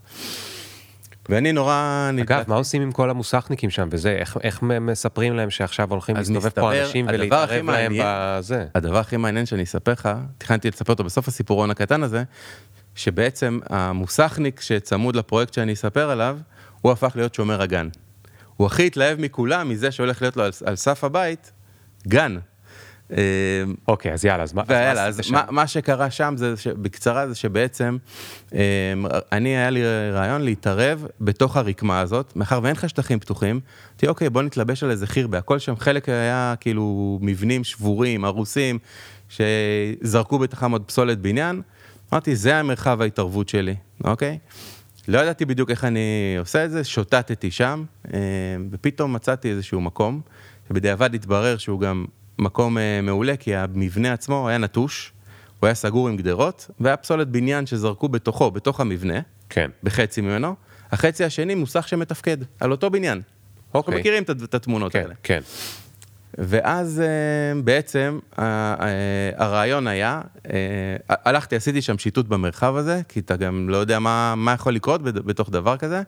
ואני נורא... אגב, נדלקתי- מה עושים עם כל המוסכניקים שם וזה? איך, איך מספרים להם שעכשיו הולכים להסתובב פה אנשים ולהתערב להם בזה? הדבר הכי מעניין שאני אספר לך, תכננתי לספר אותו בסוף הסיפורון הקטן הזה, שבעצם המוסכניק שצמוד לפרויקט שאני אספר עליו, הוא הפך להיות שומר הגן. הוא הכי התלהב מכולם מזה שהולך להיות לו על, על סף הבית, גן. אה, אוקיי, אז יאללה, אז מה ויאללה, אז? מה, מה שקרה שם זה, ש- בקצרה, זה שבעצם, אה, אני, היה לי רעיון להתערב בתוך הרקמה הזאת, מאחר ואין לך שטחים פתוחים, אמרתי, אוקיי, בוא נתלבש על איזה חירבה, הכל שם, חלק היה כאילו מבנים שבורים, הרוסים, שזרקו בתוכם עוד פסולת בניין, אמרתי, זה המרחב ההתערבות שלי, אוקיי? לא ידעתי בדיוק איך אני עושה את זה, שוטטתי שם, אה, ופתאום מצאתי איזשהו מקום, שבדיעבד התברר שהוא גם מקום אה, מעולה, כי המבנה עצמו היה נטוש, הוא היה סגור עם גדרות, והיה פסולת בניין שזרקו בתוכו, בתוך המבנה, כן. בחצי ממנו, החצי השני מוסך שמתפקד, על אותו בניין. אנחנו אוקיי. מכירים את, את התמונות כן, האלה. כן. ואז אה, בעצם הרעיון היה, אה, הלכתי, עשיתי שם שיטוט במרחב הזה, כי אתה גם לא יודע מה, מה יכול לקרות בת- בתוך דבר כזה,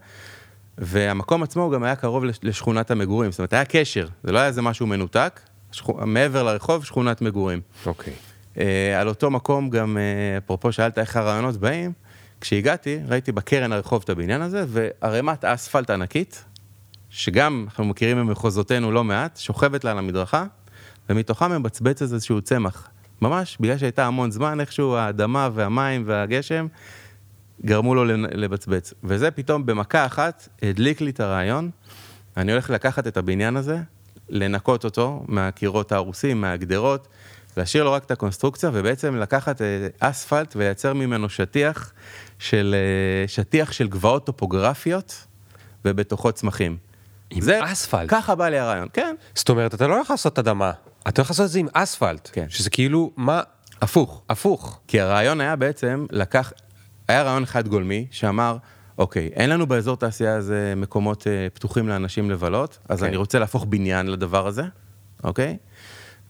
והמקום עצמו גם היה קרוב לש- לשכונת המגורים, זאת אומרת, היה קשר, זה לא היה איזה משהו מנותק, שכו, מעבר לרחוב, שכונת מגורים. אוקיי. אה, על אותו מקום גם, אפרופו שאלת איך הרעיונות באים, כשהגעתי, ראיתי בקרן הרחוב את הבניין הזה, וערימת אספלט ענקית, שגם אנחנו מכירים ממחוזותינו לא מעט, שוכבת לה על המדרכה, ומתוכה מבצבץ איזשהו צמח. ממש, בגלל שהייתה המון זמן, איכשהו האדמה והמים והגשם גרמו לו לבצבץ. וזה פתאום במכה אחת הדליק לי את הרעיון, אני הולך לקחת את הבניין הזה, לנקות אותו מהקירות ההרוסים, מהגדרות, להשאיר לו רק את הקונסטרוקציה, ובעצם לקחת אה, אספלט ולייצר ממנו שטיח של, אה, שטיח של גבעות טופוגרפיות, ובתוכו צמחים. עם זה- אספלט? ככה בא לי הרעיון, כן. זאת אומרת, אתה לא הולך לעשות אדמה, אתה הולך לעשות את זה עם אספלט. כן. שזה כאילו, מה, הפוך. הפוך. כי הרעיון היה בעצם לקח, היה רעיון אחד גולמי שאמר, אוקיי, אין לנו באזור תעשייה הזה מקומות אה, פתוחים לאנשים לבלות, אז כן. אני רוצה להפוך בניין לדבר הזה, אוקיי?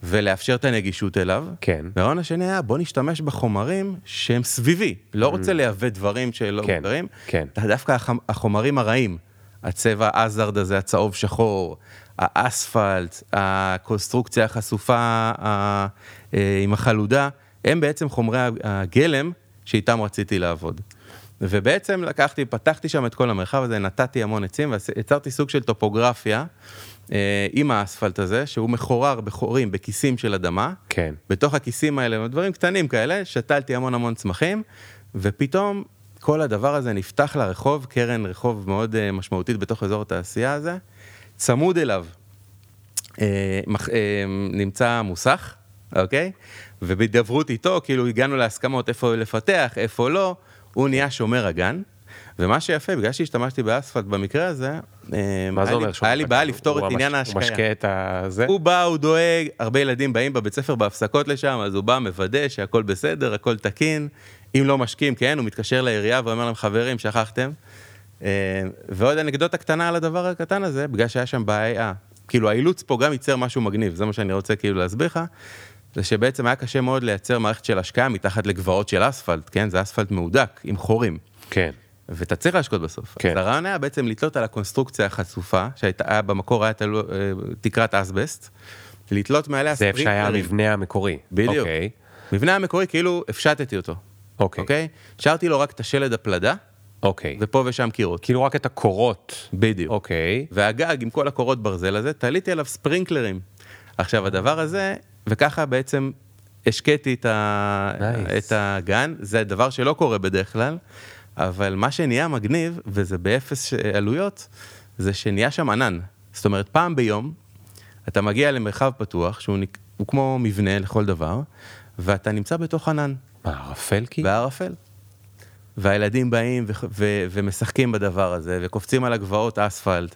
ולאפשר את הנגישות אליו. כן. והרעיון השני היה, בוא נשתמש בחומרים שהם סביבי. לא רוצה לייבא דברים שלא Mm. כן, מוגדרים, כן. דווקא החומרים הרעים, הצבע האזרד הזה, הצהוב שחור, האספלט, הקונסטרוקציה החשופה אה, עם החלודה, הם בעצם חומרי הגלם שאיתם רציתי לעבוד. ובעצם לקחתי, פתחתי שם את כל המרחב הזה, נתתי המון עצים ויצרתי סוג של טופוגרפיה אה, עם האספלט הזה, שהוא מחורר בחורים, בכיסים של אדמה. כן. בתוך הכיסים האלה, דברים קטנים כאלה, שתלתי המון המון צמחים, ופתאום כל הדבר הזה נפתח לרחוב, קרן רחוב מאוד אה, משמעותית בתוך אזור התעשייה הזה, צמוד אליו אה, מח- אה, נמצא מוסך, אוקיי? ובהידברות איתו, כאילו הגענו להסכמות איפה לפתח, איפה לא, הוא נהיה שומר הגן. ומה שיפה, בגלל שהשתמשתי באספלט במקרה הזה, מה זה אומר היה לי? בעיה לפתור את עניין ההשקיה. הוא משקה את הזה? הוא בא, הוא דואג, הרבה ילדים באים בבית ספר בהפסקות לשם, אז הוא בא, מוודא שהכל בסדר, הכל תקין. אם לא משקיעים, כן, הוא מתקשר לעירייה ואומר להם, חברים, שכחתם. אה, ועוד אנקדוטה קטנה על הדבר הקטן הזה, בגלל שהיה שם בעיה, כאילו האילוץ פה גם ייצר משהו מגניב, זה מה שאני רוצה כאילו להסביר לך, זה שבעצם היה קשה מאוד לייצר מערכת של השקעה מתחת לגבעות של אספלט, כן, זה אספלט מהודק, עם חורים. כן. ואתה צריך להשקות בסוף. כן. אז הרעיון היה בעצם לתלות על הקונסטרוקציה החשופה, שהייתה במקור היה תלו, אה, תקרת אסבסט, לתלות מעליה זה איפה שהיה ספרינקלרים. המבנה המקורי. בדיוק. אוקיי. מבנה המקורי כאילו הפשטתי אותו, אוקיי. אוקיי? השארתי לו רק את השלד הפלדה, אוקיי. ופה ושם קירות. כאילו רק את הקורות. בדיוק. אוקיי. והגג עם כל הקורות ברזל הזה, תליתי עליו ספרינקלרים. עכשיו הדבר הזה, וככה בעצם השקיתי את, ה... Nice. את הגן, זה דבר שלא קורה בדרך כלל, אבל מה שנהיה מגניב, וזה באפס עלויות, זה שנהיה שם ענן. זאת אומרת, פעם ביום, אתה מגיע למרחב פתוח, שהוא נק... כמו מבנה לכל דבר, ואתה נמצא בתוך ענן. מה, ערפל כאילו? בערפל. והילדים באים ו- ו- ומשחקים בדבר הזה, וקופצים על הגבעות אספלט,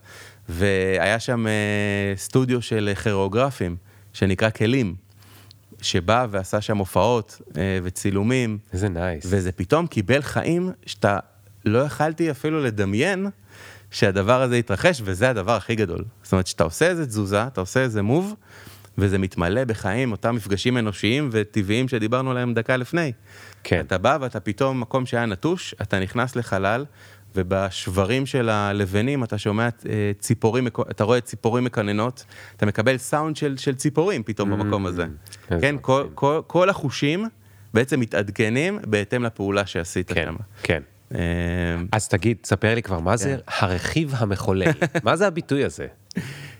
והיה שם אה, סטודיו של כירוגרפים, שנקרא כלים, שבא ועשה שם הופעות אה, וצילומים, איזה נייס. וזה פתאום קיבל חיים שאתה לא יכלתי אפילו לדמיין שהדבר הזה יתרחש, וזה הדבר הכי גדול. זאת אומרת, שאתה עושה איזה תזוזה, אתה עושה איזה מוב, וזה מתמלא בחיים, אותם מפגשים אנושיים וטבעיים שדיברנו עליהם דקה לפני. כן. אתה בא ואתה פתאום, מקום שהיה נטוש, אתה נכנס לחלל, ובשברים של הלבנים אתה שומע אה, ציפורים, אתה רואה ציפורים מקננות, אתה מקבל סאונד של, של ציפורים פתאום במקום הזה. Mm, כן, כל, מקסים. כל, כל החושים בעצם מתעדכנים בהתאם לפעולה שעשית כן, שם. כן. אה, אז תגיד, תספר לי כבר, מה זה הרכיב המחולל? מה זה הביטוי הזה?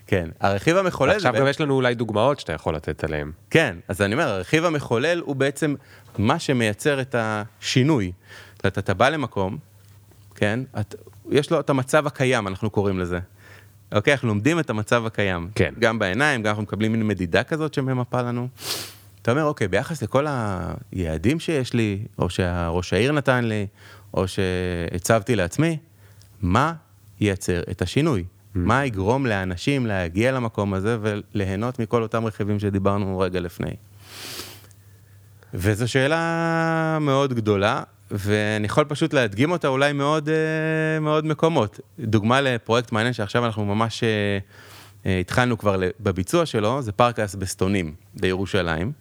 כן, הרכיב המחולל, עכשיו גם יש לנו אולי דוגמאות שאתה יכול לתת עליהם. כן, אז אני אומר, הרכיב המחולל הוא בעצם מה שמייצר את השינוי. זאת אומרת, אתה בא למקום, כן, את, יש לו את המצב הקיים, אנחנו קוראים לזה. אוקיי, אנחנו לומדים את המצב הקיים. כן. גם בעיניים, גם אנחנו מקבלים מין מדידה כזאת שממפה לנו. אתה אומר, אוקיי, ביחס לכל היעדים שיש לי, או שהראש העיר נתן לי, או שהצבתי לעצמי, מה ייצר את השינוי? מה יגרום לאנשים להגיע למקום הזה וליהנות מכל אותם רכיבים שדיברנו רגע לפני? וזו שאלה מאוד גדולה, ואני יכול פשוט להדגים אותה אולי מאוד, אה, מאוד מקומות. דוגמה לפרויקט מעניין שעכשיו אנחנו ממש אה, אה, התחלנו כבר בביצוע שלו, זה פארק האסבסטונים בירושלים.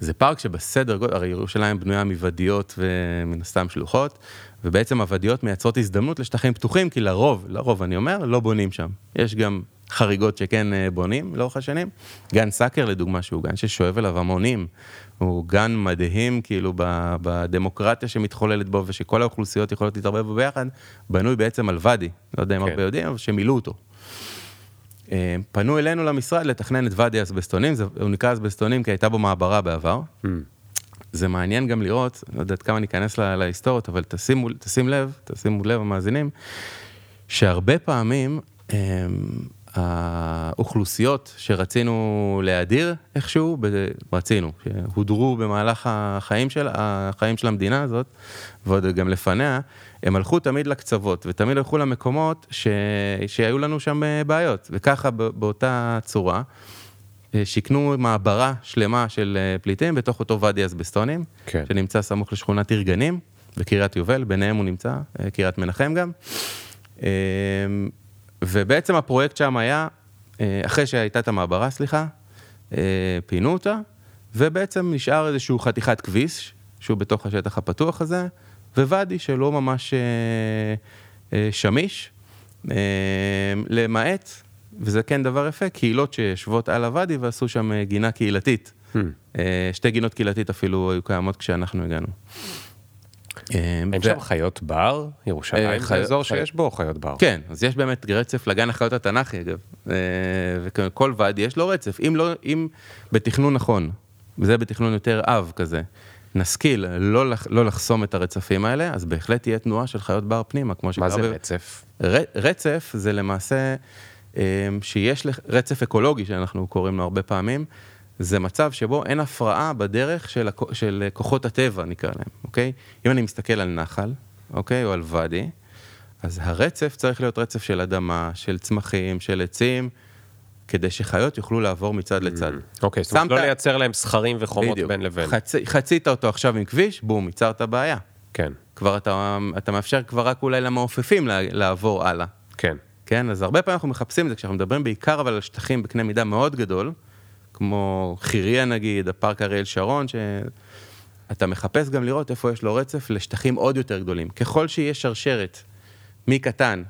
זה פארק שבסדר גודל, הרי ירושלים בנויה מוודיות ומן הסתם שלוחות, ובעצם הוודיות מייצרות הזדמנות לשטחים פתוחים, כי לרוב, לרוב אני אומר, לא בונים שם. יש גם חריגות שכן אה, בונים לאורך השנים. גן סאקר לדוגמה, שהוא גן ששואב אליו המונים, הוא גן מדהים, כאילו בדמוקרטיה שמתחוללת בו ושכל האוכלוסיות יכולות להתערבב בו ביחד, בנוי בעצם על ואדי, לא יודע אם כן. הרבה יודעים, אבל שמילאו אותו. אה, פנו אלינו למשרד לתכנן את ואדי האסבסטונים, זה- הוא נקרא אסבסטונים כי הייתה בו מעברה בעבר. זה מעניין גם לראות, לא יודעת כמה ניכנס לה- להיסטוריות, אבל תשימו, תשים לב, תשימו לב המאזינים, שהרבה פעמים הם, האוכלוסיות שרצינו להדיר איכשהו, רצינו, שהודרו במהלך החיים של, החיים של המדינה הזאת, ועוד גם לפניה, הם הלכו תמיד לקצוות, ותמיד הלכו למקומות ש, שהיו לנו שם אה, בעיות, וככה באותה צורה. שיכנו מעברה שלמה של אה, פליטים בתוך אותו ואדי אסבסטונים, כן. שנמצא סמוך לשכונת עיר גנים, בקריית יובל, ביניהם הוא נמצא, אה, קריית מנחם גם. אה, ובעצם הפרויקט שם היה, אה, אחרי שהייתה את המעברה, סליחה, פינו אותה, ובעצם נשאר איזשהו חתיכת כביש, שהוא בתוך השטח הפתוח הזה, וואדי שלא ממש שמיש, אה, למעט, וזה כן דבר יפה, קהילות שיושבות על הוואדי ועשו שם אה, גינה קהילתית. אה, שתי גינות קהילתית אפילו היו קיימות כשאנחנו הגענו. אה, אין שם חיות בר? ירושלים זה אזור שיש בו חיות בר. כן, אז יש באמת רצף לגן החיות התנ"כי אגב, וכל ואדי יש לו רצף, אם לא, אם בתכנון נכון, וזה בתכנון יותר אב כזה, נשכיל לא, לח, לא לחסום את הרצפים האלה, אז בהחלט תהיה תנועה של חיות בר פנימה, כמו מה שקרה זה ב- רצף? ר, רצף זה למעשה שיש לך- רצף אקולוגי שאנחנו קוראים לו הרבה פעמים, זה מצב שבו אין הפרעה בדרך של, של כוחות הטבע נקרא להם, אוקיי? אם אני מסתכל על נחל, אוקיי? או על ואדי, אז הרצף צריך להיות רצף של אדמה, של צמחים, של עצים, כדי שחיות יוכלו לעבור מצד לצד. אוקיי, זאת אומרת לא לייצר להם סכרים וחומות בדיוק. בין לבין. חצי, חצית אותו עכשיו עם כביש, בום, ייצרת בעיה. כן, כבר אתה, אתה מאפשר כבר רק אולי למעופפים לעבור הלאה. כן. כן, אז הרבה פעמים אנחנו מחפשים את זה, כשאנחנו מדברים בעיקר אבל על שטחים בקנה מידה מאוד גדול, כמו חיריה נגיד, הפארק אריאל שרון, שאתה מחפש גם לראות איפה יש לו רצף לשטחים עוד יותר גדולים. ככל שיש שרשרת מקטן,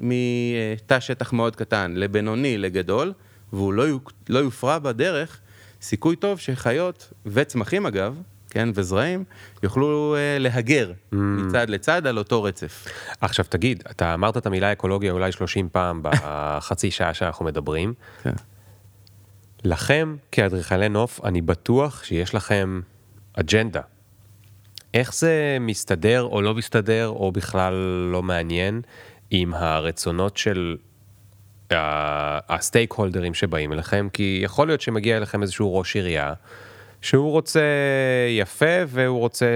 מתא שטח מאוד קטן לבינוני לגדול, והוא לא, לא יופרע בדרך, סיכוי טוב שחיות וצמחים אגב, כן, וזרעים, יוכלו אה, להגר מצד לצד על אותו רצף. עכשיו תגיד, אתה אמרת את המילה אקולוגיה אולי 30 פעם בחצי שעה שאנחנו מדברים. כן. לכם, כאדריכלי נוף, אני בטוח שיש לכם אג'נדה. איך זה מסתדר או לא מסתדר, או בכלל לא מעניין, עם הרצונות של ה- הסטייק הולדרים שבאים אליכם? כי יכול להיות שמגיע אליכם איזשהו ראש עירייה, שהוא רוצה יפה והוא רוצה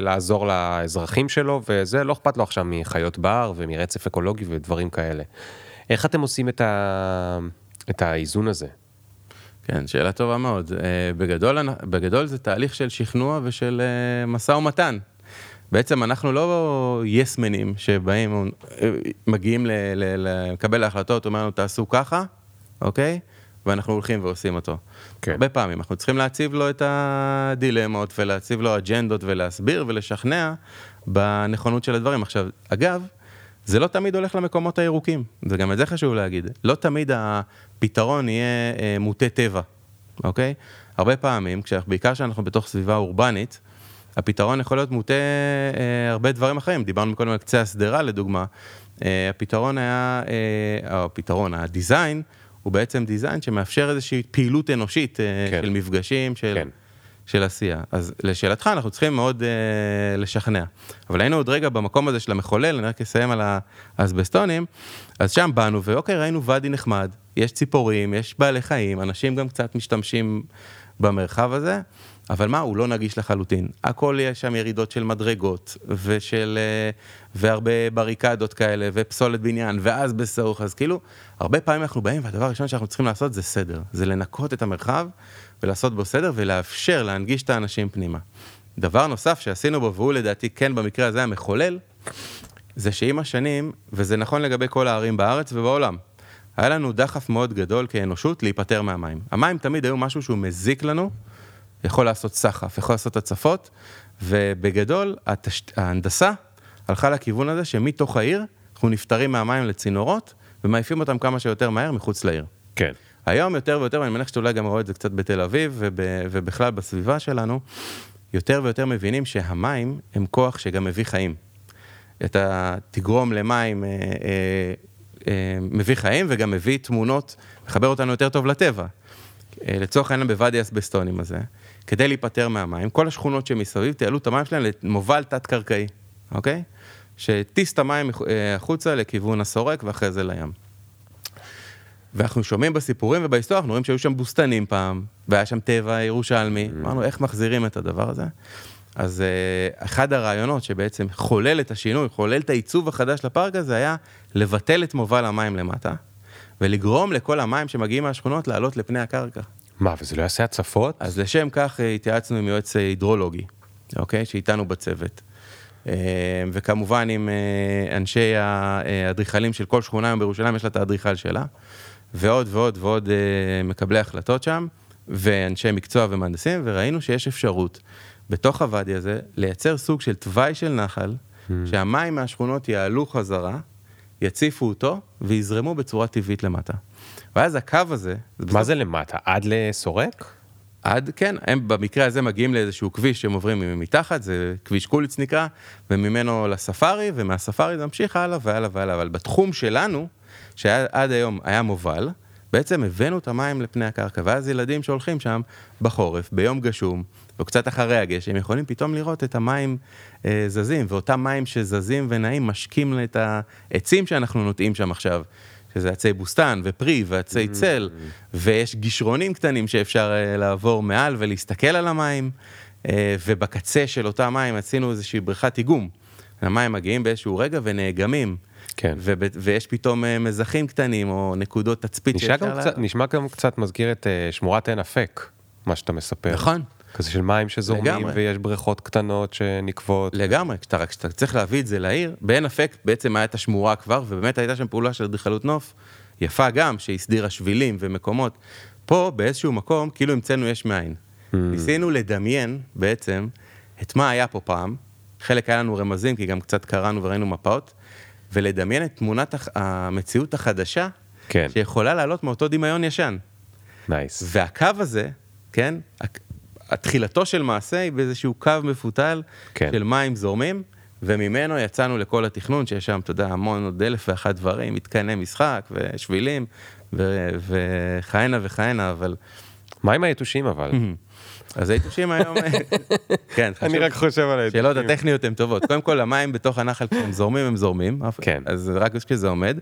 לעזור לאזרחים שלו, וזה לא אכפת לו עכשיו מחיות בר ומרצף אקולוגי ודברים כאלה. איך אתם עושים את, ה... את האיזון הזה? כן, שאלה טובה מאוד. אה, בגדול, בגדול זה תהליך של שכנוע ושל אה, משא ומתן. בעצם אנחנו לא יסמנים שבאים, אה, מגיעים לקבל ההחלטות, אומר לנו תעשו ככה, אוקיי? ואנחנו הולכים ועושים אותו. כן. הרבה פעמים אנחנו צריכים להציב לו את הדילמות ולהציב לו אג'נדות ולהסביר ולשכנע בנכונות של הדברים. עכשיו, אגב, זה לא תמיד הולך למקומות הירוקים, זה גם את זה חשוב להגיד. לא תמיד הפתרון יהיה אה, מוטה טבע, אוקיי? הרבה פעמים, כשה- בעיקר כשאנחנו בתוך סביבה אורבנית, הפתרון יכול להיות מוטה אה, הרבה דברים אחרים. דיברנו קודם על קצה השדרה לדוגמה. אה, הפתרון היה, אה, או הפתרון, הדיזיין, הוא בעצם דיזיין שמאפשר איזושהי פעילות אנושית אה, כן. של מפגשים, של... כן. של עשייה. אז לשאלתך, אנחנו צריכים מאוד אה, לשכנע. אבל היינו עוד רגע במקום הזה של המחולל, אני רק אסיים על האסבסטונים, אז שם באנו, ואוקיי, ראינו ואדי נחמד, יש ציפורים, יש בעלי חיים, אנשים גם קצת משתמשים במרחב הזה, אבל מה, הוא לא נגיש לחלוטין. הכל יש שם ירידות של מדרגות, ושל... והרבה בריקדות כאלה, ופסולת בניין, ואז בסוך, אז כאילו, הרבה פעמים אנחנו באים, והדבר הראשון שאנחנו צריכים לעשות זה סדר. זה לנקות את המרחב, ולעשות בו סדר, ולאפשר להנגיש את האנשים פנימה. דבר נוסף שעשינו בו, והוא לדעתי כן במקרה הזה המחולל, זה שעם השנים, וזה נכון לגבי כל הערים בארץ ובעולם, היה לנו דחף מאוד גדול כאנושות להיפטר מהמים. המים תמיד היו משהו שהוא מזיק לנו, יכול לעשות סחף, יכול לעשות הצפות, ובגדול, התש... ההנדסה הלכה לכיוון הזה שמתוך העיר אנחנו נפטרים מהמים לצינורות, ומעיפים אותם כמה שיותר מהר מחוץ לעיר. כן. היום יותר ויותר, ואני מניח שאתה אולי גם רואה את זה קצת בתל אביב וב, ובכלל בסביבה שלנו, יותר ויותר מבינים שהמים הם כוח שגם מביא חיים. אתה תגרום למים אה, אה, אה, מביא חיים וגם מביא תמונות, מחבר אותנו יותר טוב לטבע. אה, לצורך העניין בוואדי אסבסטונים הזה, כדי להיפטר מהמים, כל השכונות שמסביב תעלו את המים שלהם למובל תת-קרקעי, אוקיי? שטיס את המים אה, החוצה לכיוון הסורק ואחרי זה לים. ואנחנו שומעים בסיפורים ובהיסטוריה, אנחנו רואים שהיו שם בוסתנים פעם, והיה שם טבע ירושלמי, אמרנו איך מחזירים את הדבר הזה. אז אה, אחד הרעיונות שבעצם חולל את השינוי, חולל את העיצוב החדש לפארק הזה, היה לבטל את מובל המים למטה, ולגרום לכל המים שמגיעים מהשכונות לעלות לפני הקרקע. מה, וזה לא יעשה הצפות? אז לשם כך אה, התייעצנו עם יועץ הידרולוגי, אוקיי? שאיתנו בצוות. אה, וכמובן עם אה, אנשי האדריכלים של כל שכונה היום בירושלים, יש לה את האדריכל שלה. ועוד ועוד ועוד אה, מקבלי החלטות שם, ואנשי מקצוע ומהנדסים, וראינו שיש אפשרות בתוך הוואדי הזה לייצר סוג של תוואי של נחל, שהמים מהשכונות יעלו חזרה, יציפו אותו ויזרמו בצורה טבעית למטה. ואז הקו הזה, מה זה למטה? עד לסורק? עד, כן, הם במקרה הזה מגיעים לאיזשהו כביש שהם עוברים מתחת, זה כביש קוליץ נקרא, וממנו לספארי, ומהספארי זה ממשיך הלאה והלאה והלאה, אבל בתחום שלנו, שעד היום היה מובל, בעצם הבאנו את המים לפני הקרקע, ואז ילדים שהולכים שם בחורף, ביום גשום, או קצת אחרי הגשם, יכולים פתאום לראות את המים אה, זזים, ואותם מים שזזים ונעים משקים את העצים שאנחנו נוטעים שם עכשיו. שזה עצי בוסתן ופרי ועצי צל, ויש גישרונים קטנים שאפשר אה, לעבור מעל ולהסתכל על המים, אה, ובקצה של אותם מים עשינו איזושהי בריכת איגום. המים מגיעים באיזשהו רגע ונאגמים. כן. וב- ויש פתאום אה, מזחים קטנים או נקודות תצפית נשמע גם, קצת, נשמע גם קצת מזכיר את שמורת עין אפק, מה שאתה מספר. נכון. כזה של מים שזורמים, לגמרי. ויש בריכות קטנות שנקוות. לגמרי, כשאתה, רק כשאתה צריך להביא את זה לעיר, בעין אפק בעצם הייתה שמורה כבר, ובאמת הייתה שם פעולה של אדריכלות נוף, יפה גם, שהסדירה שבילים ומקומות. פה באיזשהו מקום, כאילו המצאנו יש מאין. Hmm. ניסינו לדמיין בעצם את מה היה פה פעם, חלק היה לנו רמזים, כי גם קצת קראנו וראינו מפות, ולדמיין את תמונת הח- המציאות החדשה, כן. שיכולה לעלות מאותו דמיון ישן. נייס. והקו הזה, כן, התחילתו של מעשה היא באיזשהו קו מפותל כן. של מים זורמים, וממנו יצאנו לכל התכנון, שיש שם, אתה יודע, המון עוד אלף ואחת דברים, מתקני משחק ושבילים וכהנה וכהנה, אבל... מה עם היתושים אבל? אז היתושים היום, כן, חשוב. אני רק חושב על היתושים. השאלות הטכניות הן טובות. קודם כל, המים בתוך הנחל, כשהם זורמים, הם זורמים. אף- כן. אז רק כשזה עומד.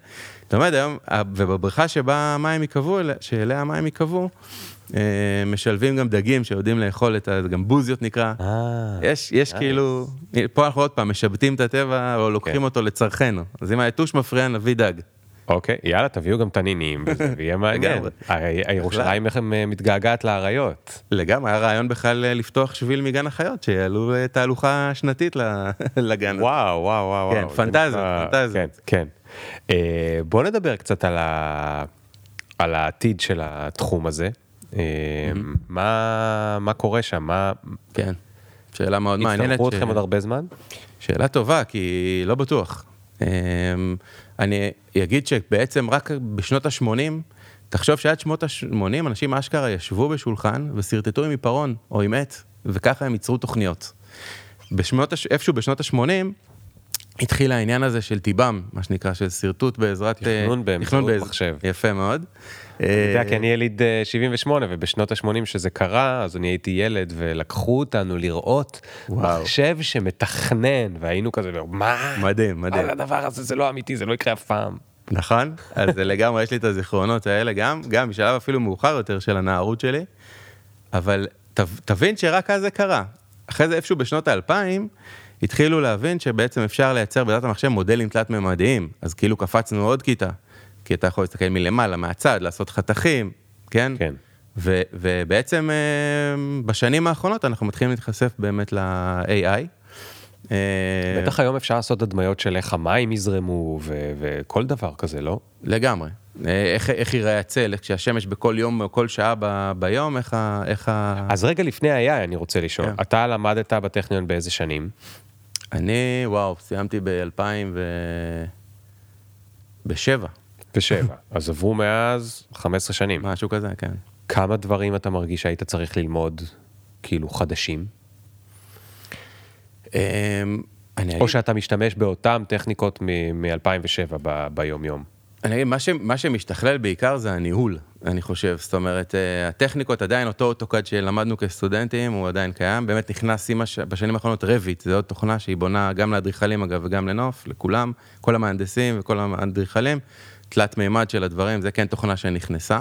אתה עומד היום, ובבריכה שבה המים ייקבעו, אליה- שאליה המים ייקבעו, משלבים גם דגים שיודעים לאכול את ה... גם בוזיות נקרא. אה, יש, יש כאילו, פה אנחנו עוד פעם משבטים את הטבע, או לוקחים כן. אותו לצרכנו. אז אם היתוש מפריע, נביא דג. אוקיי, יאללה, תביאו גם תנינים, וזה יהיה מעניין. הרי הם, אה, מתגעגעת לאריות. לגמרי, היה רעיון בכלל אה, לפתוח שביל מגן החיות, שיעלו אה, תהלוכה שנתית לגן הזה. וואו, וואו, וואו. כן, פנטזיות, נשמע- פנטזיות. כן, כן. אה, בוא נדבר קצת. על העתיד של התחום הזה. אה, מה, מה קורה שם? מה... כן, שאלה מאוד מעניינת. יצטרכו ש- אתכם עוד הרבה זמן? שאלה טובה, כי לא בטוח. אמ, אני אגיד שבעצם רק בשנות ה-80, תחשוב שעד שנות ה-80 אנשים אשכרה ישבו בשולחן ושרטטו עם עיפרון או עם עט, וככה הם ייצרו תוכניות. בשנות, הש- איפשהו בשנות ה-80, התחיל העניין הזה של טיב"ם, מה שנקרא, של שרטוט בעזרת... אה, תכנון באמצעות מחשב. יפה מאוד. אתה יודע, כי אני יליד אה, 78, ובשנות ה-80 שזה קרה, אז אני הייתי ילד, ולקחו אותנו לראות. מחשב שמתכנן, והיינו כזה, מה? מדהים, מדהים. מה הדבר הזה? זה לא אמיתי, זה לא יקרה אף פעם. נכון? אז לגמרי, יש לי את הזיכרונות האלה גם, גם בשלב אפילו מאוחר יותר של הנערות שלי, אבל תבין שרק אז זה קרה. אחרי זה איפשהו בשנות האלפיים, התחילו להבין שבעצם אפשר לייצר בעזרת המחשב מודלים תלת-ממדיים, אז כאילו קפצנו עוד כיתה, כי אתה יכול להסתכל מלמעלה, מהצד, לעשות חתכים, כן? כן. ו, ובעצם אה, בשנים האחרונות אנחנו מתחילים להתחשף באמת ל-AI. אה, בטח היום אפשר לעשות הדמיות של איך המים יזרמו, ו- וכל דבר כזה, לא? לגמרי. אה, איך, איך ייראה הצל, איך כשהשמש בכל יום או כל שעה ב, ביום, איך ה... איך ה... אז רגע לפני ה-AI אני רוצה לשאול, כן. אתה למדת בטכניון באיזה שנים? אני, וואו, סיימתי ב-2007. בשבע. אז עברו מאז 15 שנים. משהו כזה, כן. כמה דברים אתה מרגיש שהיית צריך ללמוד, כאילו, חדשים? אמ, או שאתה משתמש באותן טכניקות מ-2007 ביום-יום? אני אגיד, מה, ש, מה שמשתכלל בעיקר זה הניהול, אני חושב. זאת אומרת, אה, הטכניקות עדיין, אותו אוטוקאד שלמדנו כסטודנטים, הוא עדיין קיים. באמת נכנס הש... בשנים האחרונות רביט, זו עוד תוכנה שהיא בונה גם לאדריכלים אגב וגם לנוף, לכולם, כל המהנדסים וכל האדריכלים. תלת מימד של הדברים, זה כן תוכנה שנכנסה.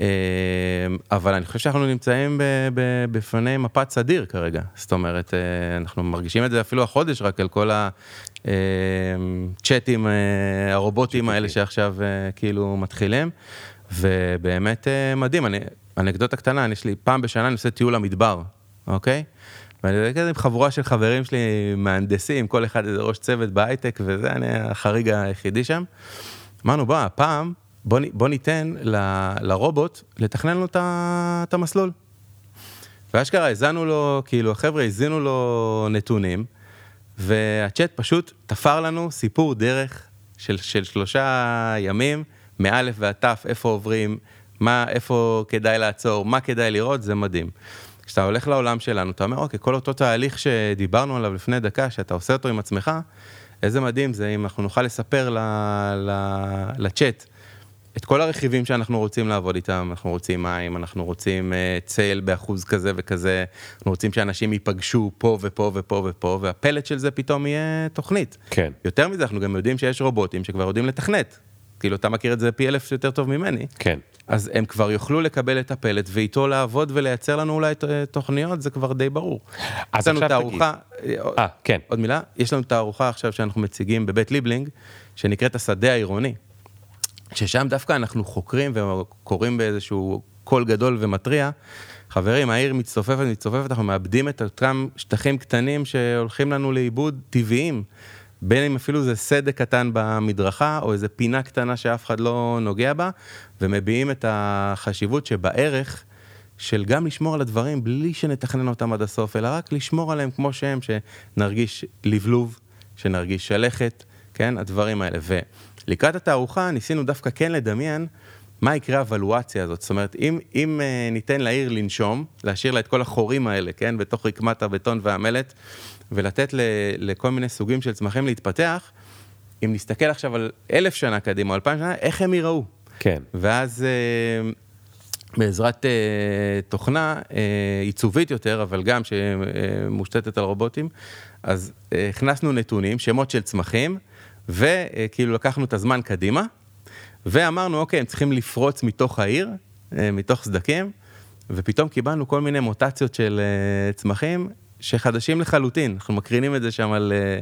אה, אבל אני חושב שאנחנו נמצאים ב- ב- בפני מפת סדיר כרגע. זאת אומרת, אה, אנחנו מרגישים את זה אפילו החודש רק על כל הצ'אטים אה, הרובוטים האלה שעכשיו אה, כאילו מתחילים. ובאמת מדהים, אני, אנקדוטה קטנה, אני- יש לי פעם בשנה אני עושה טיול למדבר, אוקיי? ואני כזה עם חבורה של חברים שלי, מהנדסים, כל אחד איזה ראש צוות בהייטק וזה, אני החריג היחידי שם. אמרנו, בוא, הפעם, בוא, בוא ניתן ל- לרובוט לתכנן לנו את המסלול. ואשכרה האזנו לו, כאילו החבר'ה האזינו לו נתונים, והצ'אט פשוט תפר לנו סיפור דרך של, של שלושה ימים, מאלף ועד תף, איפה עוברים, מה, איפה כדאי לעצור, מה כדאי לראות, זה מדהים. כשאתה הולך לעולם שלנו, אתה אומר, אוקיי, כל אותו תהליך שדיברנו עליו לפני דקה, שאתה עושה אותו עם עצמך, איזה מדהים זה אם אנחנו נוכל לספר ל, ל, לצ'אט את כל הרכיבים שאנחנו רוצים לעבוד איתם, אנחנו רוצים מים, אנחנו רוצים uh, צל באחוז כזה וכזה, אנחנו רוצים שאנשים ייפגשו פה ופה ופה ופה, והפלט של זה פתאום יהיה תוכנית. כן. יותר מזה, אנחנו גם יודעים שיש רובוטים שכבר יודעים לתכנת, כאילו אתה מכיר את זה פי אלף יותר טוב ממני, כן. אז הם כבר יוכלו לקבל את הפלט ואיתו לעבוד ולייצר לנו אולי ת- תוכניות, זה כבר די ברור. אז עכשיו תערוכה, אה, כן. עוד מילה, יש לנו תערוכה עכשיו שאנחנו מציגים בבית ליבלינג, שנקראת השדה העירוני, ששם דווקא אנחנו חוקרים וקוראים באיזשהו קול גדול ומתריע, חברים, העיר מצטופפת, מצטופפת, אנחנו מאבדים את אותם שטחים קטנים שהולכים לנו לאיבוד טבעיים. בין אם אפילו זה סדק קטן במדרכה, או איזה פינה קטנה שאף אחד לא נוגע בה, ומביעים את החשיבות שבערך של גם לשמור על הדברים בלי שנתכנן אותם עד הסוף, אלא רק לשמור עליהם כמו שהם, שנרגיש לבלוב, שנרגיש שלכת, כן, הדברים האלה. ולקראת התערוכה ניסינו דווקא כן לדמיין מה יקרה הוולואציה הזאת. זאת אומרת, אם, אם אה, ניתן לעיר לנשום, להשאיר לה את כל החורים האלה, כן, בתוך רקמת הבטון והמלט, ולתת ל, לכל מיני סוגים של צמחים להתפתח, אם נסתכל עכשיו על אלף שנה קדימה, או אלפיים שנה, איך הם ייראו? כן. ואז אה, בעזרת אה, תוכנה אה, עיצובית יותר, אבל גם שמושתתת על רובוטים, אז אה, הכנסנו נתונים, שמות של צמחים, וכאילו לקחנו את הזמן קדימה, ואמרנו, אוקיי, הם צריכים לפרוץ מתוך העיר, אה, מתוך סדקים, ופתאום קיבלנו כל מיני מוטציות של אה, צמחים שחדשים לחלוטין, אנחנו מקרינים את זה שם על, אה,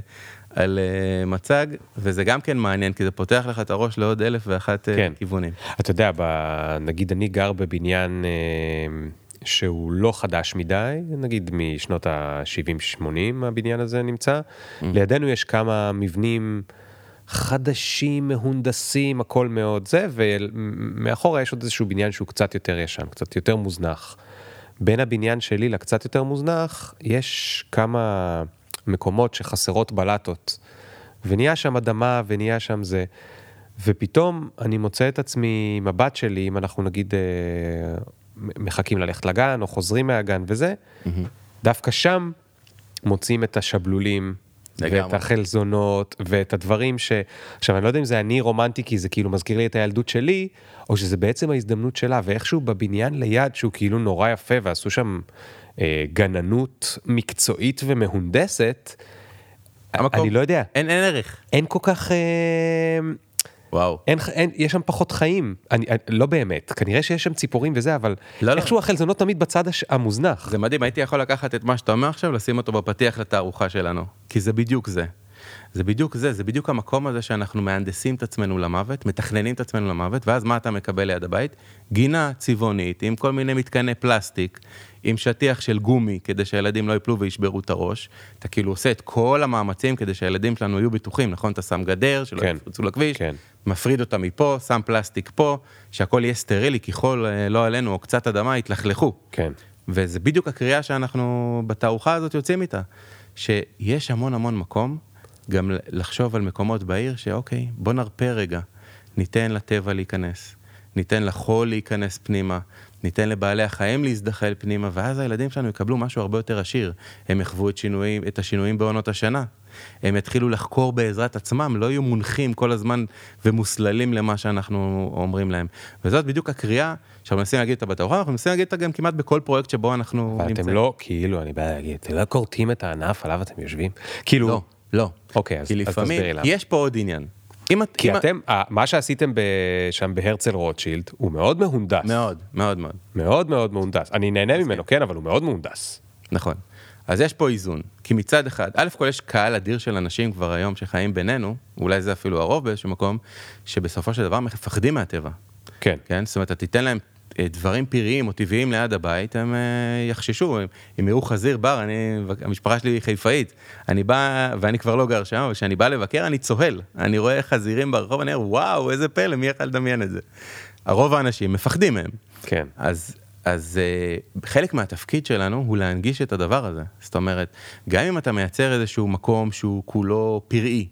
על אה, מצג, וזה גם כן מעניין, כי זה פותח לך את הראש לעוד אלף ואחת אה, כן. כיוונים. אתה יודע, ב- נגיד אני גר בבניין שהוא לא חדש מדי, נגיד משנות ה-70-80 הבניין הזה נמצא. לידינו יש כמה מבנים חדשים, מהונדסים, הכל מאוד זה, ומאחורה יש עוד איזשהו בניין שהוא קצת יותר ישן, קצת יותר מוזנח. בין הבניין שלי לקצת יותר מוזנח, יש כמה מקומות שחסרות בלטות. ונהיה שם אדמה ונהיה שם זה. ופתאום אני מוצא את עצמי עם הבת שלי, אם אנחנו נגיד אה, מחכים ללכת לגן או חוזרים מהגן וזה, דווקא שם מוצאים את השבלולים. לגמרי. ואת החלזונות, ואת הדברים ש... עכשיו, אני לא יודע אם זה אני רומנטי, כי זה כאילו מזכיר לי את הילדות שלי, או שזה בעצם ההזדמנות שלה, ואיכשהו בבניין ליד, שהוא כאילו נורא יפה, ועשו שם אה, גננות מקצועית ומהונדסת, המקום- אני לא יודע, אין, אין ערך. אין כל כך... אה, וואו. אין, אין, יש שם פחות חיים, אני, אני, לא באמת, כנראה שיש שם ציפורים וזה, אבל לא, לא. איכשהו החלזונות תמיד בצד הש, המוזנח. זה מדהים, הייתי יכול לקחת את מה שאתה אומר עכשיו, לשים אותו בפתיח לתערוכה שלנו. כי זה בדיוק זה. זה בדיוק זה, זה בדיוק המקום הזה שאנחנו מהנדסים את עצמנו למוות, מתכננים את עצמנו למוות, ואז מה אתה מקבל ליד הבית? גינה צבעונית עם כל מיני מתקני פלסטיק, עם שטיח של גומי כדי שהילדים לא ייפלו וישברו את הראש. אתה כאילו עושה את כל המאמצים כדי שהילדים שלנו יהיו בטוחים, נכון? אתה שם גדר, שלא כן. יפרצו לכביש, כן. מפריד אותם מפה, שם פלסטיק פה, שהכל יהיה סטרילי, ככל, אה, לא עלינו, או קצת אדמה, יתלכלכו. כן. וזה בדיוק הקריאה שאנחנו בתערוכה הזאת יוצאים איתה, שיש המון המון מקום גם לחשוב על מקומות בעיר שאוקיי, בוא נרפה רגע, ניתן לטבע להיכנס, ניתן לחול להיכנס פנימה, ניתן לבעלי החיים להזדחל פנימה, ואז הילדים שלנו יקבלו משהו הרבה יותר עשיר. הם יחוו את, שינויים, את השינויים בעונות השנה. הם יתחילו לחקור בעזרת עצמם, לא יהיו מונחים כל הזמן ומוסללים למה שאנחנו אומרים להם. וזאת בדיוק הקריאה שאנחנו מנסים להגיד אותה בתערוכה, אנחנו מנסים להגיד אותה גם כמעט בכל פרויקט שבו אנחנו נמצאים. אתם לא, כאילו, אני בא להגיד, אתם לא כורתים את הענף עליו אתם יושבים? כאילו, לא, לא. אוקיי, אז אז תסבירי למה. יש פה עוד עניין. אם את... כי אם- אתם, אה, מה שעשיתם ב- שם בהרצל רוטשילד, הוא מאוד מהונדס. מאוד, מאוד מאוד. מאוד מאוד מהונדס. אני נהנה ממנו, כן, אבל הוא מאוד מהונדס. נכון. אז יש פה איזון, כי מצד אחד, א' כל יש קהל אדיר של אנשים כבר היום שחיים בינינו, אולי זה אפילו הרוב באיזשהו מקום, שבסופו של דבר מפחדים מהטבע. כן. כן? זאת אומרת, אתה תיתן להם אה, דברים פראיים או טבעיים ליד הבית, הם אה, יחששו, הם יראו חזיר בר, אני, המשפחה שלי היא חיפאית, אני בא, ואני כבר לא גר שם, אבל כשאני בא לבקר אני צוהל, אני רואה חזירים ברחוב, אני אומר, וואו, איזה פלא, מי יכל לדמיין את זה? הרוב האנשים מפחדים מהם. כן. אז, אז uh, חלק מהתפקיד שלנו הוא להנגיש את הדבר הזה. זאת אומרת, גם אם אתה מייצר איזשהו מקום שהוא כולו פראי,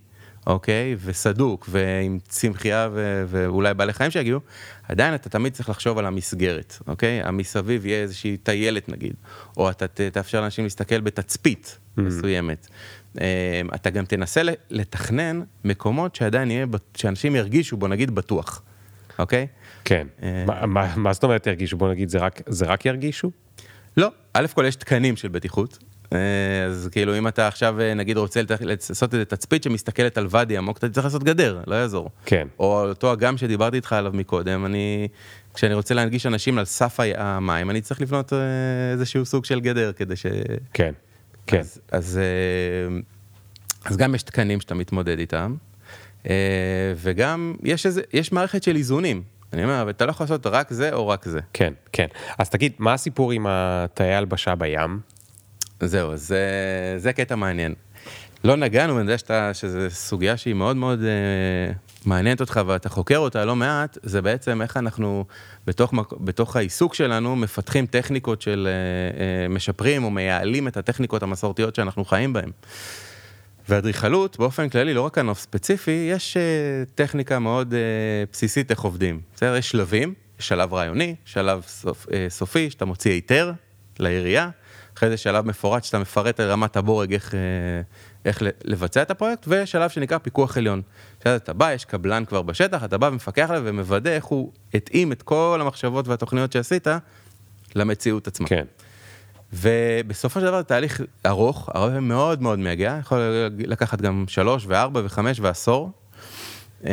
אוקיי? וסדוק, ועם צמחייה ו- ואולי בעלי חיים שיגיעו, עדיין אתה תמיד צריך לחשוב על המסגרת, אוקיי? המסביב יהיה איזושהי טיילת נגיד, או אתה ת- תאפשר לאנשים להסתכל בתצפית מסוימת. אה, אתה גם תנסה לתכנן מקומות שעדיין יהיה, שאנשים ירגישו בו נגיד בטוח, אוקיי? כן. אה, מה- זאת אומרת ירגישו? בוא נגיד, זה רק- ירגישו? לא, א' כל יש תקנים של בטיחות, אה, אז כאילו אם אתה עכשיו אה, נגיד רוצה לעשות איזה תצפית שמסתכלת על ואדי עמוק, אתה צריך לעשות גדר, לא יעזור. כן. או אותו אגם שדיברתי איתך עליו מקודם, אני, כשאני רוצה להנגיש אנשים על סף המים, אני צריך לבנות איזשהו סוג של גדר כדי ש... כן, כן. אז, אז, אז גם יש תקנים שאתה מתמודד איתם, וגם יש, איזה, יש מערכת של איזונים. אני אומר, אבל אתה לא יכול לעשות רק זה או רק זה. כן, כן. אז תגיד, מה הסיפור עם התאי הלבשה בים? זהו, זה, זה קטע מעניין. לא נגענו, אני יודע שאתה, שזו סוגיה שהיא מאוד מאוד אה, מעניינת אותך ואתה חוקר אותה לא מעט, זה בעצם איך אנחנו בתוך, בתוך העיסוק שלנו מפתחים טכניקות של אה, אה, משפרים או מייעלים את הטכניקות המסורתיות שאנחנו חיים בהן. ואדריכלות, באופן כללי, לא רק הנוף ספציפי, יש אה, טכניקה מאוד אה, בסיסית איך עובדים. בסדר? יש שלבים, שלב רעיוני, שלב אה, סופי, שאתה מוציא היתר לעירייה. אחרי זה שלב מפורט שאתה מפרט על רמת הבורג איך, איך לבצע את הפרויקט, ושלב שנקרא פיקוח עליון. עכשיו אתה בא, יש קבלן כבר בשטח, אתה בא ומפקח עליו ומוודא איך הוא התאים את כל המחשבות והתוכניות שעשית למציאות עצמה. כן. ובסופו של דבר תהליך ארוך, הרבה מאוד מאוד מייגע, יכול לקחת גם שלוש וארבע וחמש ועשור, אה,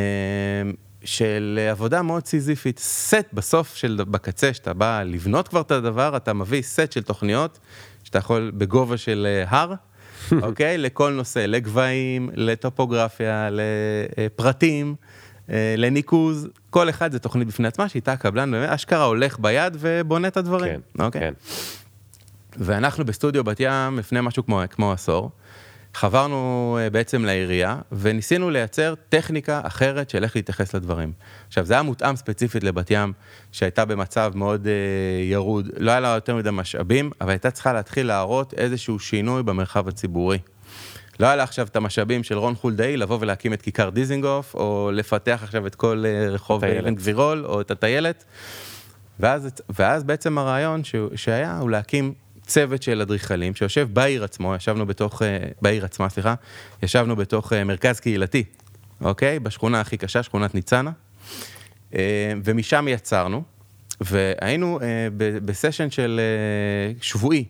של עבודה מאוד סיזיפית, סט בסוף של, בקצה, שאתה בא לבנות כבר את הדבר, אתה מביא סט של תוכניות שאתה יכול בגובה של אה, הר, אוקיי? לכל נושא, לגבהים, לטופוגרפיה, לפרטים, אה, לניקוז, כל אחד זה תוכנית בפני עצמה, שאיתה הקבלן באמת אשכרה הולך ביד ובונה את הדברים, כן, אוקיי? כן. ואנחנו בסטודיו בת ים לפני משהו כמו, כמו עשור, חברנו אה, בעצם לעירייה וניסינו לייצר טכניקה אחרת של איך להתייחס לדברים. עכשיו זה היה מותאם ספציפית לבת ים שהייתה במצב מאוד אה, ירוד, לא היה לה יותר מדי משאבים, אבל הייתה צריכה להתחיל להראות איזשהו שינוי במרחב הציבורי. לא היה לה עכשיו את המשאבים של רון חולדאי לבוא ולהקים את כיכר דיזינגוף, או לפתח עכשיו את כל אה, רחוב אבן גבירול, או את הטיילת. ואז, ואז בעצם הרעיון שהיה הוא להקים צוות של אדריכלים שיושב בעיר עצמו, ישבנו בתוך, אה, בעיר עצמה, סליחה, ישבנו בתוך אה, מרכז קהילתי, אוקיי? בשכונה הכי קשה, שכונת ניצנה, אה, ומשם יצרנו, והיינו בסשן של שבועי,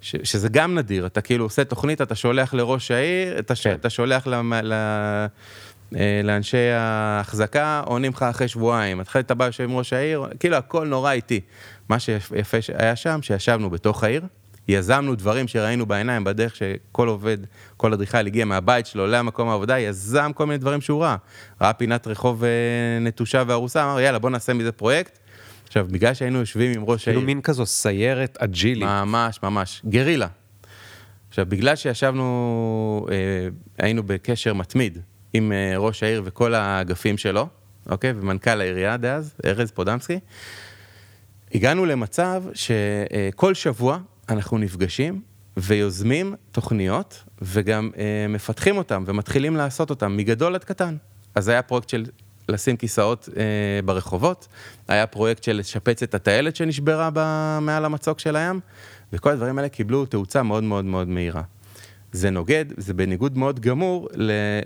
שזה גם נדיר, אתה כאילו עושה תוכנית, אתה שולח לראש העיר, אתה, כן. אתה שולח ל... ל... לאנשי ההחזקה, עונים לך אחרי שבועיים, אחרי אתה בא יושב עם ראש העיר, כאילו הכל נורא איטי. מה שיפה היה שם, שישבנו בתוך העיר, יזמנו דברים שראינו בעיניים בדרך שכל עובד, כל אדריכל הגיע מהבית שלו למקום העבודה, יזם כל מיני דברים שהוא ראה. ראה פינת רחוב אה, נטושה והרוסה, אמר יאללה בוא נעשה מזה פרויקט. עכשיו, בגלל שהיינו יושבים עם ראש העיר... כאילו מין כזו סיירת אג'ילית. ממש, ממש, גרילה. עכשיו, בגלל שישבנו, אה, היינו בקשר מתמיד עם אה, ראש העיר וכל האגפים שלו, אוקיי? ומנכ"ל העירייה דאז, ארז פודמסקי, הגענו למצב שכל שבוע אנחנו נפגשים ויוזמים תוכניות וגם אה, מפתחים אותם ומתחילים לעשות אותם מגדול עד קטן. אז היה פרויקט של לשים כיסאות אה, ברחובות, היה פרויקט של לשפץ את הטיילת שנשברה מעל המצוק של הים, וכל הדברים האלה קיבלו תאוצה מאוד מאוד מאוד מהירה. זה נוגד, זה בניגוד מאוד גמור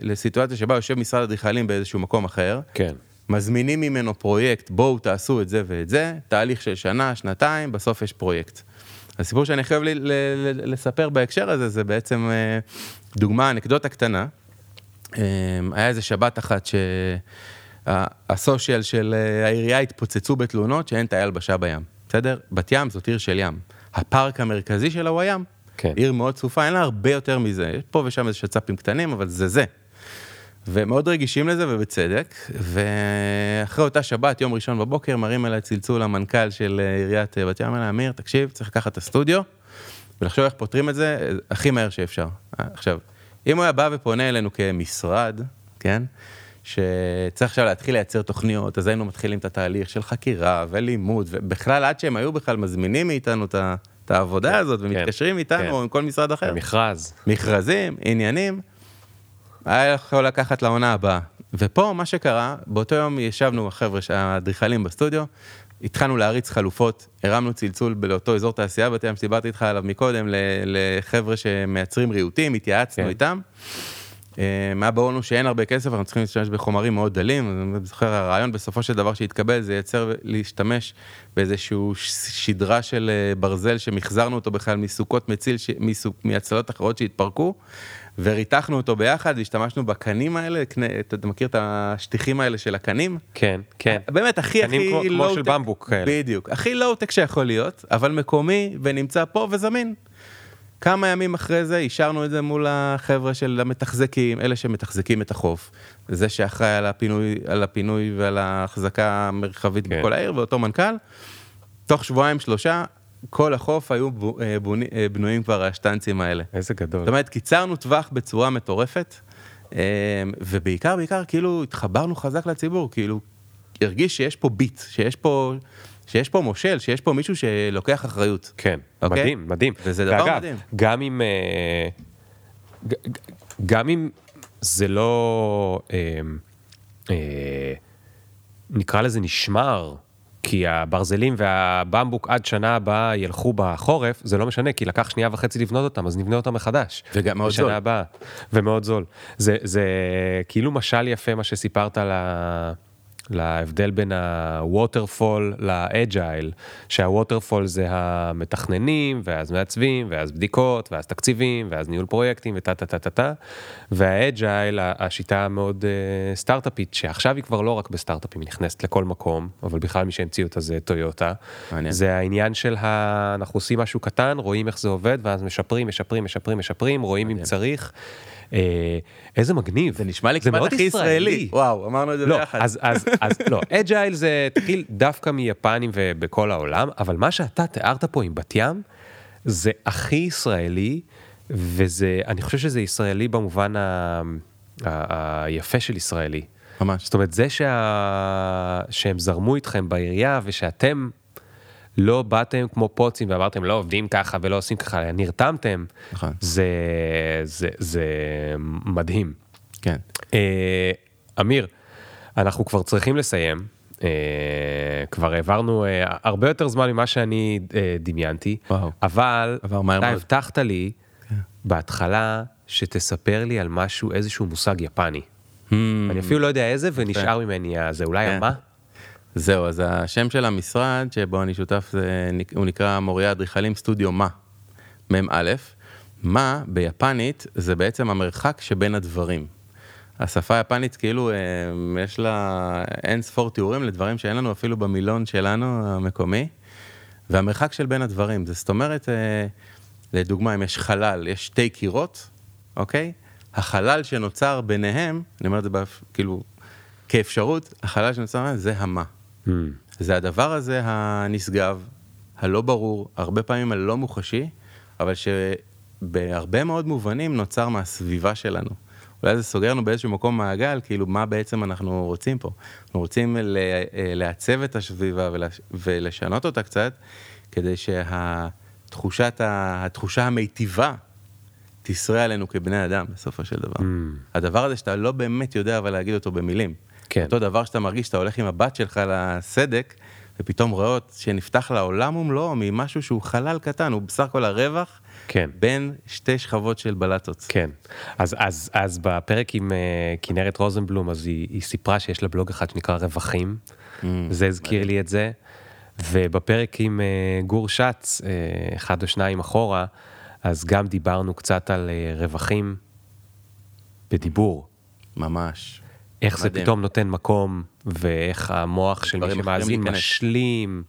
לסיטואציה שבה יושב משרד אדריכלים באיזשהו מקום אחר. כן. מזמינים ממנו פרויקט, בואו תעשו את זה ואת זה, תהליך של שנה, שנתיים, בסוף יש פרויקט. הסיפור שאני חייב לי, ל, ל, לספר בהקשר הזה, זה בעצם אה, דוגמה, אנקדוטה קטנה. אה, היה איזה שבת אחת שהסושיאל של אה, העירייה התפוצצו בתלונות שאין תאי הלבשה בים, בסדר? בת ים זאת עיר של ים. הפארק המרכזי שלה הוא הים. כן. עיר מאוד צפופה, אין לה הרבה יותר מזה. יש פה ושם איזה שצ"פים קטנים, אבל זה זה. ומאוד רגישים לזה ובצדק, ואחרי אותה שבת, יום ראשון בבוקר, מרים אליי צלצול המנכ"ל של אה, עיריית אה, בת ים, אמר אמיר, תקשיב, צריך לקחת את הסטודיו, ולחשוב איך פותרים את זה אה, הכי מהר שאפשר. עכשיו, אם הוא היה בא ופונה אלינו כמשרד, כן, שצריך עכשיו להתחיל לייצר תוכניות, אז היינו מתחילים את התהליך של חקירה ולימוד, ובכלל עד שהם היו בכלל מזמינים מאיתנו את העבודה כן, הזאת, ומתקשרים כן, איתנו כן. או עם כל משרד אחר. מכרז. מכרזים, עניינים. היה יכול לקחת לעונה הבאה. ופה מה שקרה, באותו יום ישבנו החבר'ה, האדריכלים בסטודיו, התחלנו להריץ חלופות, הרמנו צלצול לאותו אזור תעשייה בת ים שדיברתי איתך עליו מקודם, לחבר'ה שמייצרים ריהוטים, התייעצנו כן. איתם, היה ברור לנו שאין הרבה כסף, אנחנו צריכים להשתמש בחומרים מאוד דלים, אני זוכר, הרעיון בסופו של דבר שהתקבל זה ייצר להשתמש באיזשהו שדרה של ברזל שמחזרנו אותו בכלל מסוכות מציל, מהצלות אחרות שהתפרקו. וריתחנו אותו ביחד, והשתמשנו בקנים האלה, אתה מכיר את השטיחים האלה של הקנים? כן, כן. באמת, הכי הכי לואו-טק. קנים כמו של במבוק כאלה. בדיוק, הכי לואו-טק שיכול להיות, אבל מקומי ונמצא פה וזמין. כמה ימים אחרי זה אישרנו את זה מול החבר'ה של המתחזקים, אלה שמתחזקים את החוף. זה שאחראי על הפינוי, על הפינוי ועל ההחזקה המרחבית כן. בכל העיר, ואותו מנכ"ל. תוך שבועיים שלושה כל החוף היו אה, אה, בנויים כבר השטנצים האלה. איזה גדול. זאת אומרת, קיצרנו טווח בצורה מטורפת, אה, ובעיקר, בעיקר, כאילו, התחברנו חזק לציבור, כאילו, הרגיש שיש פה ביט, שיש פה... שיש פה מושל, שיש פה מישהו שלוקח אחריות. כן, okay? אוקיי? מדהים, מדהים. וזה דבר ואגב, מדהים. גם אם, גם אם זה לא, נקרא לזה נשמר, כי הברזלים והבמבוק עד שנה הבאה ילכו בחורף, זה לא משנה, כי לקח שנייה וחצי לבנות אותם, אז נבנה אותם מחדש. וגם מאוד זול. הבאה, ומאוד זול. זה, זה כאילו משל יפה מה שסיפרת על ה... להבדל בין ה waterfall ל agile, שה waterfall זה המתכננים, ואז מעצבים, ואז בדיקות, ואז תקציבים, ואז ניהול פרויקטים, וטה טה טה טה טה, וה agile, השיטה המאוד uh, סטארט-אפית, שעכשיו היא כבר לא רק בסטארט-אפים, היא נכנסת לכל מקום, אבל בכלל מי שהמציא אותה זה טויוטה. מעניין. זה העניין של ה... אנחנו עושים משהו קטן, רואים איך זה עובד, ואז משפרים, משפרים, משפרים, משפרים, רואים מעניין. אם צריך. אה, איזה מגניב. זה נשמע לי כמעט הכי ישראלי. וואו, אמרנו את זה לא, ביחד. אז, אז, אז לא, אג'ייל זה התחיל דווקא מיפנים ובכל העולם, אבל מה שאתה תיארת פה עם בת ים, זה הכי ישראלי, וזה, אני חושב שזה ישראלי במובן ה, ה, היפה של ישראלי. ממש. זאת אומרת, זה שה... שהם זרמו איתכם בעירייה ושאתם לא באתם כמו פוצים ואמרתם לא עובדים ככה ולא עושים ככה, נרתמתם, נכון. זה, זה, זה מדהים. כן. אה, אמיר, אנחנו כבר צריכים לסיים. אה, כבר העברנו אה, הרבה יותר זמן ממה שאני אה, דמיינתי, וואו. אבל אתה הבטחת לי כן. בהתחלה שתספר לי על משהו, איזשהו מושג יפני. Hmm. אני אפילו לא יודע איזה, ונשאר ממני הזה, אולי כן. זהו, אז השם של המשרד שבו אני שותף, זה, הוא נקרא מוריה אדריכלים סטודיו מה, מ"א. מה ביפנית זה בעצם המרחק שבין הדברים. השפה היפנית כאילו אה, יש לה אין ספור תיאורים לדברים שאין לנו אפילו במילון שלנו המקומי, והמרחק של בין הדברים, זאת אומרת, אה, לדוגמה, אם יש חלל, יש שתי קירות, אוקיי? החלל שנוצר ביניהם, אני אומר את זה כאילו כאפשרות, החלל שנוצר ביניהם זה המה. Mm. זה הדבר הזה הנשגב, הלא ברור, הרבה פעמים הלא מוחשי, אבל שבהרבה מאוד מובנים נוצר מהסביבה שלנו. אולי זה סוגר לנו באיזשהו מקום מעגל, כאילו מה בעצם אנחנו רוצים פה. אנחנו רוצים לעצב את הסביבה ולשנות אותה קצת, כדי שהתחושה המיטיבה תשרה עלינו כבני אדם בסופו של דבר. Mm. הדבר הזה שאתה לא באמת יודע אבל להגיד אותו במילים. כן. אותו דבר שאתה מרגיש שאתה הולך עם הבת שלך לסדק, ופתאום רואה שנפתח לעולם ומלואו ממשהו שהוא חלל קטן, הוא בסך הכל הרווח כן. בין שתי שכבות של בלטות. כן, אז, אז, אז בפרק עם uh, כנרת רוזנבלום, אז היא, היא סיפרה שיש לה בלוג אחד שנקרא רווחים, mm, זה הזכיר לי את זה, ובפרק עם uh, גור שץ, uh, אחד או שניים אחורה, אז גם דיברנו קצת על uh, רווחים בדיבור. ממש. איך מדהים. זה פתאום נותן מקום, ואיך המוח של מי שמאזין משלים,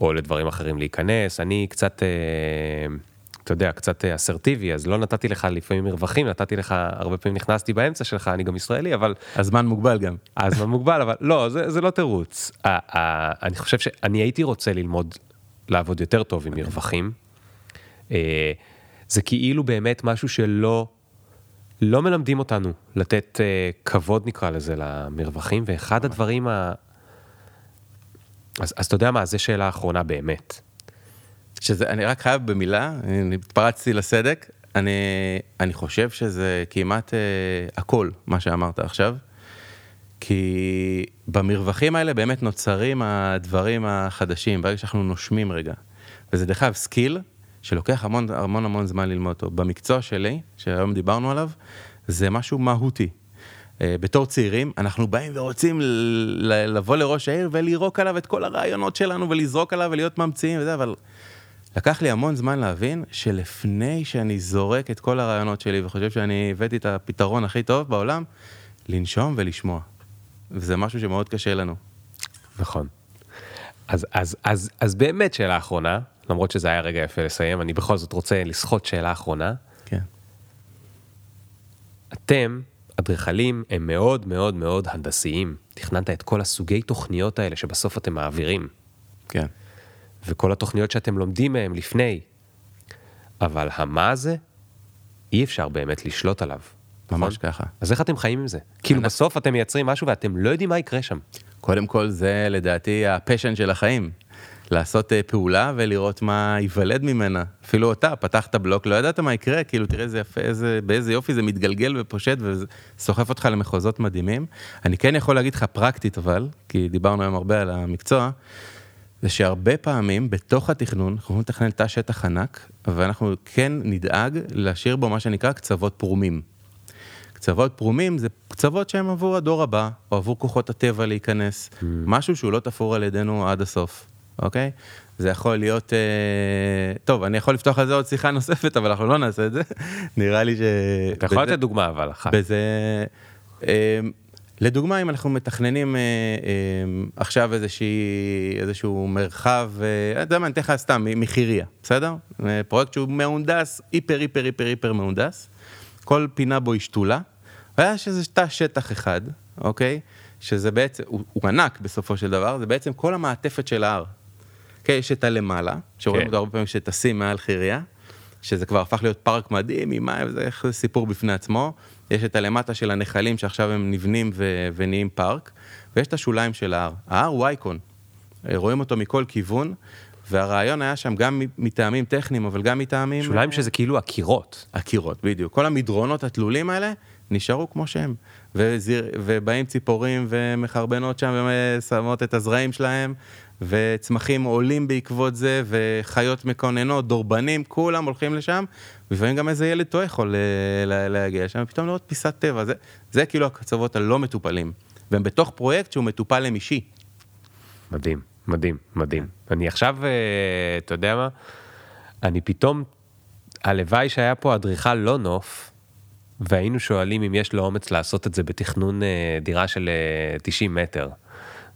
או לדברים אחרים להיכנס. אני קצת, אה, אתה יודע, קצת אסרטיבי, אז לא נתתי לך לפעמים מרווחים, נתתי לך, הרבה פעמים נכנסתי באמצע שלך, אני גם ישראלי, אבל... הזמן מוגבל גם. הזמן מוגבל, אבל לא, זה, זה לא תירוץ. אני חושב שאני הייתי רוצה ללמוד לעבוד יותר טוב עם מרווחים. אה, זה כאילו באמת משהו שלא... לא מלמדים אותנו לתת uh, כבוד נקרא לזה למרווחים, ואחד הדברים ה... אז, אז אתה יודע מה, זו שאלה אחרונה באמת. שזה, אני רק חייב במילה, אני התפרצתי לסדק, אני, אני חושב שזה כמעט uh, הכל, מה שאמרת עכשיו, כי במרווחים האלה באמת נוצרים הדברים החדשים, ברגע שאנחנו נושמים רגע. וזה דרך אגב skill שלוקח המון המון המון זמן ללמוד אותו. במקצוע שלי, שהיום דיברנו עליו, זה משהו מהותי. אה, בתור צעירים, אנחנו באים ורוצים לבוא לראש העיר ולירוק עליו את כל הרעיונות שלנו ולזרוק עליו ולהיות ממציאים וזה, אבל לקח לי המון זמן להבין שלפני שאני זורק את כל הרעיונות שלי וחושב שאני הבאתי את הפתרון הכי טוב בעולם, לנשום ולשמוע. וזה משהו שמאוד קשה לנו. נכון. אז, אז, אז, אז באמת שאלה אחרונה, למרות שזה היה רגע יפה לסיים, אני בכל זאת רוצה לסחוט שאלה אחרונה. כן. אתם, אדריכלים, הם מאוד מאוד מאוד הנדסיים. תכננת את כל הסוגי תוכניות האלה שבסוף אתם מעבירים. כן. וכל התוכניות שאתם לומדים מהם לפני. אבל המה הזה, אי אפשר באמת לשלוט עליו. ממש נכון? ככה. אז איך אתם חיים עם זה? כאילו בסוף אתם מייצרים משהו ואתם לא יודעים מה יקרה שם. קודם כל זה לדעתי ה passion של החיים. לעשות uh, פעולה ולראות מה ייוולד ממנה. אפילו אתה, פתחת בלוק, לא ידעת מה יקרה, כאילו תראה איזה יפה, איזה, באיזה יופי זה מתגלגל ופושט וסוחף אותך למחוזות מדהימים. אני כן יכול להגיד לך פרקטית אבל, כי דיברנו היום הרבה על המקצוע, זה שהרבה פעמים בתוך התכנון, אנחנו יכולים לתכנן תא שטח ענק, ואנחנו כן נדאג להשאיר בו מה שנקרא קצוות פרומים. קצוות פרומים זה קצוות שהם עבור הדור הבא, או עבור כוחות הטבע להיכנס, mm. משהו שהוא לא תפור על ידינו עד הסוף, אוקיי? זה יכול להיות, אה... טוב, אני יכול לפתוח על זה עוד שיחה נוספת, אבל אנחנו לא נעשה את זה, נראה לי ש... אתה יכול לתת דוגמה אבל אחת. בזה... אה, לדוגמה, אם אנחנו מתכננים אה, אה, עכשיו איזושהי, איזשהו מרחב, אה, אתה יודע מה, אני אתן לך סתם, מחירייה, בסדר? אה, פרויקט שהוא מהונדס, היפר היפר היפר היפר מהונדס, כל פינה בו היא שתולה, והיה שזה תא שטח אחד, אוקיי? שזה בעצם, הוא, הוא ענק בסופו של דבר, זה בעצם כל המעטפת של ההר. אוקיי, יש את הלמעלה, שרואים כן. אותו הרבה פעמים שטסים מעל חירייה, שזה כבר הפך להיות פארק מדהים עם מים, זה סיפור בפני עצמו. יש את הלמטה של הנחלים שעכשיו הם נבנים ו- ונהיים פארק, ויש את השוליים של ההר. ההר הוא אייקון, רואים אותו מכל כיוון, והרעיון היה שם גם מטעמים טכניים, אבל גם מטעמים... שוליים שזה כאילו הקירות. הקירות, בדיוק. כל המדרונות התלולים האלה נשארו כמו שהם. וזיר, ובאים ציפורים ומחרבנות שם ושמות את הזרעים שלהם, וצמחים עולים בעקבות זה, וחיות מקוננות, דורבנים, כולם הולכים לשם, לפעמים גם איזה ילד טועה יכול אה, להגיע שם, ופתאום לראות פיסת טבע, זה, זה כאילו הקצוות הלא מטופלים, והם בתוך פרויקט שהוא מטופל למישי. מדהים, מדהים, מדהים. אני עכשיו, אה, אתה יודע מה, אני פתאום, הלוואי שהיה פה אדריכל לא נוף, והיינו שואלים אם יש לו אומץ לעשות את זה בתכנון אה, דירה של 90 מטר,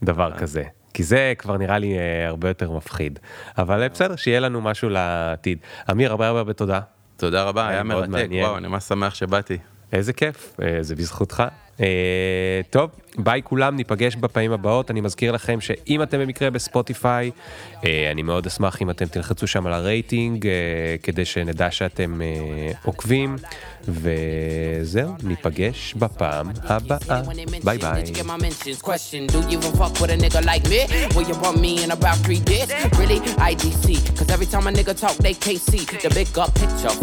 דבר כזה. כי זה כבר נראה לי הרבה יותר מפחיד. אבל בסדר, שיהיה לנו משהו לעתיד. אמיר, הרבה הרבה תודה. תודה רבה, היה מרתק, וואו, אני ממש שמח שבאתי. איזה כיף, אה, זה בזכותך. אה, טוב, ביי כולם, ניפגש בפעמים הבאות. אני מזכיר לכם שאם אתם במקרה בספוטיפיי, אה, אני מאוד אשמח אם אתם תלחצו שם על הרייטינג, כדי שנדע שאתם עוקבים, וזהו, ניפגש בפעם הבאה. ביי ביי.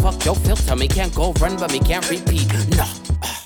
Fuck your filter, me can't go run, but me can't repeat. No.